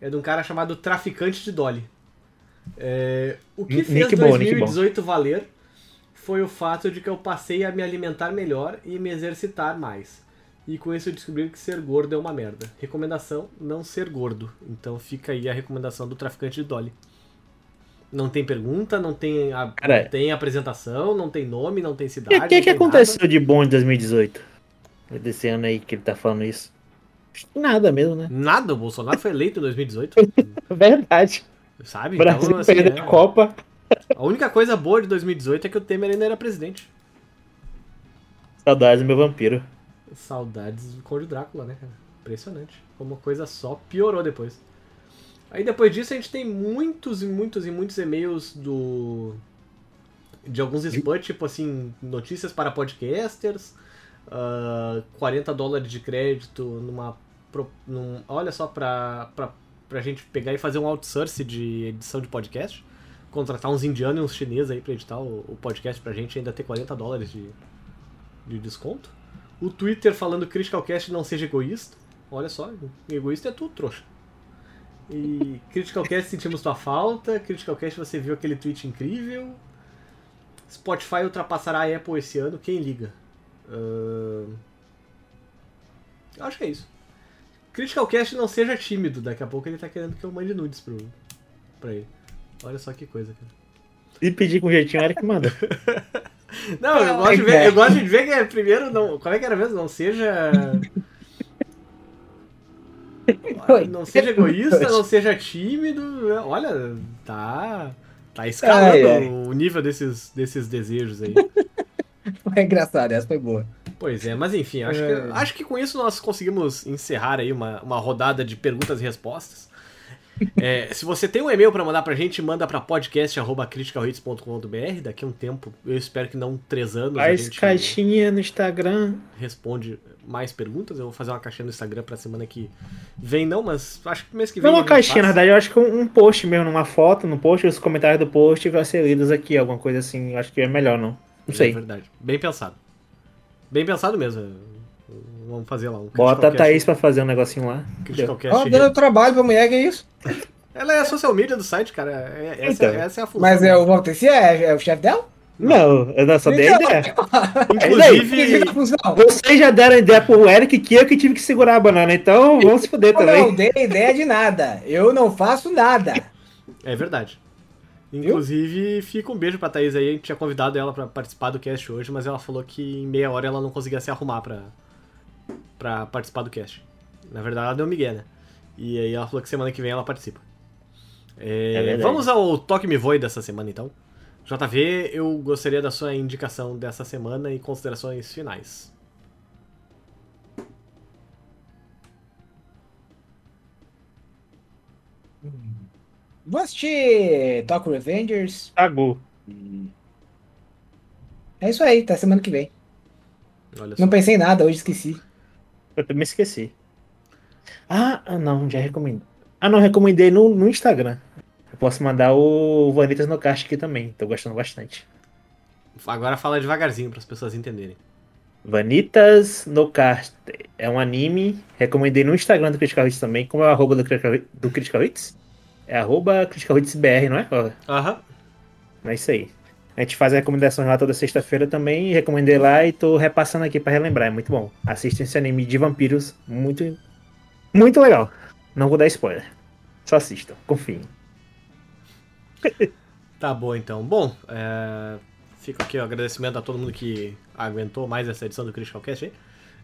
é de um cara chamado Traficante de Dolly. É, O que fez Nick 2018 valer foi o fato de que eu passei a me alimentar melhor e me exercitar mais. E com isso eu descobri que ser gordo é uma merda. Recomendação: não ser gordo. Então fica aí a recomendação do traficante de Dolly. Não tem pergunta, não tem, a, Cara, não tem apresentação, não tem nome, não tem O cidade. que, que, que aconteceu de bom em 2018? Desse ano aí que ele tá falando isso. Nada mesmo, né? Nada. Nada, o Bolsonaro foi eleito em 2018. Verdade. sabe? O Brasil Então, assim, perdeu é. a Copa. A única coisa boa de 2018 é que o Temer ainda era presidente. Saudades do meu vampiro. Saudades do Conde Drácula, né, cara? Impressionante. Como a coisa só piorou depois. Aí depois disso a gente tem muitos e muitos e muitos e-mails do. De alguns spams, tipo assim, notícias para podcasters, ah, 40 dólares de crédito numa. num- olha só, pra, pra, pra gente pegar e fazer um outsource de edição de podcast. Contratar uns indianos e uns chineses aí pra editar o, o podcast pra gente ainda ter 40 dólares de, de desconto. O Twitter falando Criticalcast não seja egoísta. Olha só, egoísta é tu, trouxa. E Criticalcast sentimos tua falta. Criticalcast você viu aquele tweet incrível. Spotify ultrapassará a Apple esse ano, quem liga? Ahn, Acho que é isso. Criticalcast não seja tímido, daqui a pouco ele tá querendo que eu mande nudes pro... pra ele. Olha só que coisa, cara. Se pedir com jeitinho, era que manda. Não, eu gosto, de ver, eu gosto de ver que é primeiro não. Como é que era mesmo? Não seja. Oi. Não seja egoísta, não seja tímido. Olha, tá. Tá escalando Ai, ai. o nível desses, desses desejos aí. Foi engraçado, essa foi boa. Pois é, mas enfim, acho, É. que, acho que com isso nós conseguimos encerrar aí uma, uma rodada de perguntas e respostas. É, se você tem um e-mail pra mandar pra gente, manda pra podcast.criticalhits.com.br. Daqui a um tempo, eu espero que não três anos, a Faz gente caixinha no Instagram. responde mais perguntas. Eu vou fazer uma caixinha no Instagram pra semana que vem, não, mas acho que mês que vem. Não a uma caixinha, na faz. verdade, eu acho que um post mesmo, uma foto no post, os comentários do post vai ser lidos aqui, alguma coisa assim. eu Acho que é melhor, não. Não É sei. verdade. Bem pensado. Bem pensado mesmo. Vamos fazer lá um Bota a Thaís pra fazer um negocinho lá. Criticalcast Ó, dando trabalho pra mulher, que é isso? Ela é a social media do site, cara. É- essa, Então. essa é a função. Mas é o Valteci é, é o chefe dela? Não, eu não só dei a ideia. Inclusive, Que função? Vocês já deram ideia pro Eric que eu que tive que segurar a banana, então vamos se fuder Eu não também. dei ideia de nada. Eu não faço nada. é verdade. Inclusive, fica um beijo pra Thaís aí. A gente tinha convidado ela pra participar do cast hoje, mas ela falou que em meia hora ela não conseguia se arrumar pra, pra participar do cast. Na verdade, ela deu um migué, né? E aí ela falou que semana que vem ela participa. É, É vamos ao Toque Me Voe dessa semana, então. JV, eu gostaria da sua indicação dessa semana e considerações finais. Vou assistir Talk Revengers. Tagu. É isso aí, tá semana que vem. Olha só. Não pensei em nada, hoje esqueci. Eu também esqueci. Ah, ah, não, já recomendei. Ah, não, recomendei no, no Instagram. Eu posso mandar o Vanitas no Caixa aqui também, tô gostando bastante. Agora fala devagarzinho para as pessoas entenderem. Vanitas no Cast é um anime. Recomendei no Instagram do Critical Hits também. Como é o arroba do do Critical Hits? É arroba Critical Hits BR, não é? Aham. É isso aí. A gente faz a recomendação lá toda sexta-feira também. Recomendei lá e tô repassando aqui pra relembrar. É muito bom. Assistam esse anime de vampiros. Muito, muito legal. Não vou dar spoiler. Só assistam. Confiem. Tá bom então. Bom, é, fica aqui o agradecimento a todo mundo que aguentou mais essa edição do Critical Cast.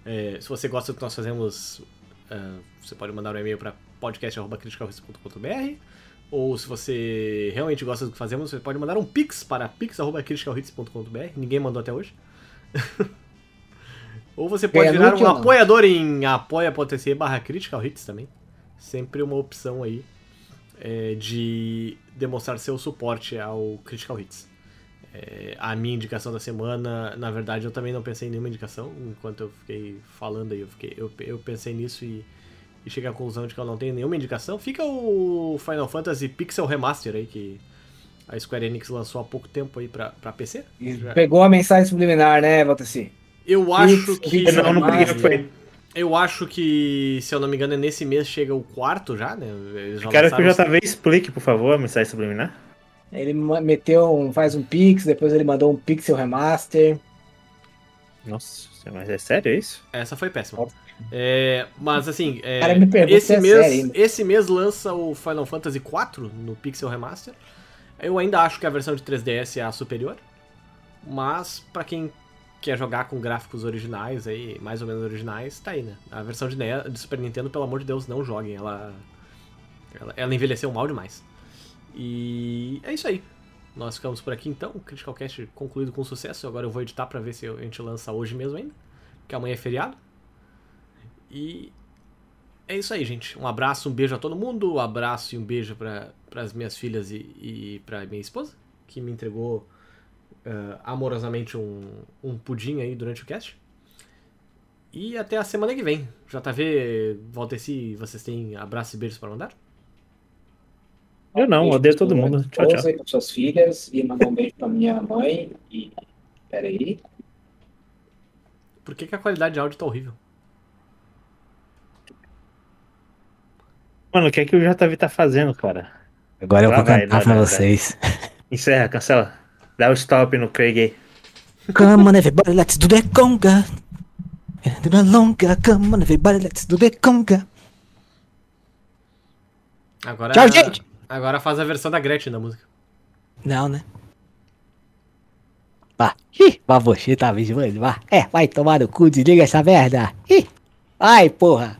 É, se você gosta do que nós fazemos, é, você pode mandar um e-mail para podcast.criticalhits.com.br ou se você realmente gosta do que fazemos, você pode mandar um pix para pix.criticalhits.com.br. Ninguém mandou até hoje. ou você pode Ganha virar um apoiador em apoia.se barra Critical Hits também. Sempre uma opção aí é, de demonstrar seu suporte ao Critical Hits. É, a minha indicação da semana, na verdade, eu também não pensei em nenhuma indicação. Enquanto eu fiquei falando aí, eu, fiquei, eu, eu pensei nisso e, e cheguei à conclusão de que eu não tenho nenhuma indicação. Fica o Final Fantasy Pixel Remaster aí, que a Square Enix lançou há pouco tempo aí pra, pra PC. Já- Pegou a mensagem subliminar, né, Valteci? Eu acho que. Não, não peguei, foi. Eu acho que, se eu não me engano, é nesse mês chega o quarto já, né? Eles já Quero que o JV explique, por favor, a mensagem subliminar. Ele meteu um, faz um pix, depois ele mandou um pixel remaster. Nossa, mas é sério isso? Essa foi péssima. É, mas assim, é, Cara, esse, se é mês, esse mês lança o Final Fantasy IV no Pixel Remaster. Eu ainda acho que a versão de 3DS é a superior. Mas pra quem quer jogar com gráficos originais aí, mais ou menos originais, tá aí, né? A versão de, de Super Nintendo, pelo amor de Deus, não joguem. Ela, ela, ela envelheceu mal demais. E é isso aí. Nós ficamos por aqui então. Critical Cast concluído com sucesso. Agora eu vou editar pra ver se a gente lança hoje mesmo ainda. Porque amanhã é feriado. E é isso aí, gente. Um abraço, um beijo a todo mundo. Um abraço e um beijo para as minhas filhas e, e para minha esposa, que me entregou eh, amorosamente um, um pudim aí durante o cast. E até a semana que vem. JV, Valteci, vocês têm abraços e beijos para mandar? Eu não, Beijo odeio todo mundo. Tchau, tchau. pra suas filhas e mandar um beijo pra minha mãe e. Peraí. Por que, que a qualidade de áudio tá horrível? Mano, o que é que o JV tá fazendo, cara? Agora eu vou cantar pra vai, vocês. Encerra, cancela. Dá o stop no Craig aí. Come on everybody, let's do the conga. Do the longa, come on everybody, let's do the conga. Agora, Tchau, gente! Agora faz a versão da Gretchen da música. Não, né? Vá. Ih, mas você tá visualizando. Vá. É, vai tomar no cu, desliga essa merda. Ih, vai, porra.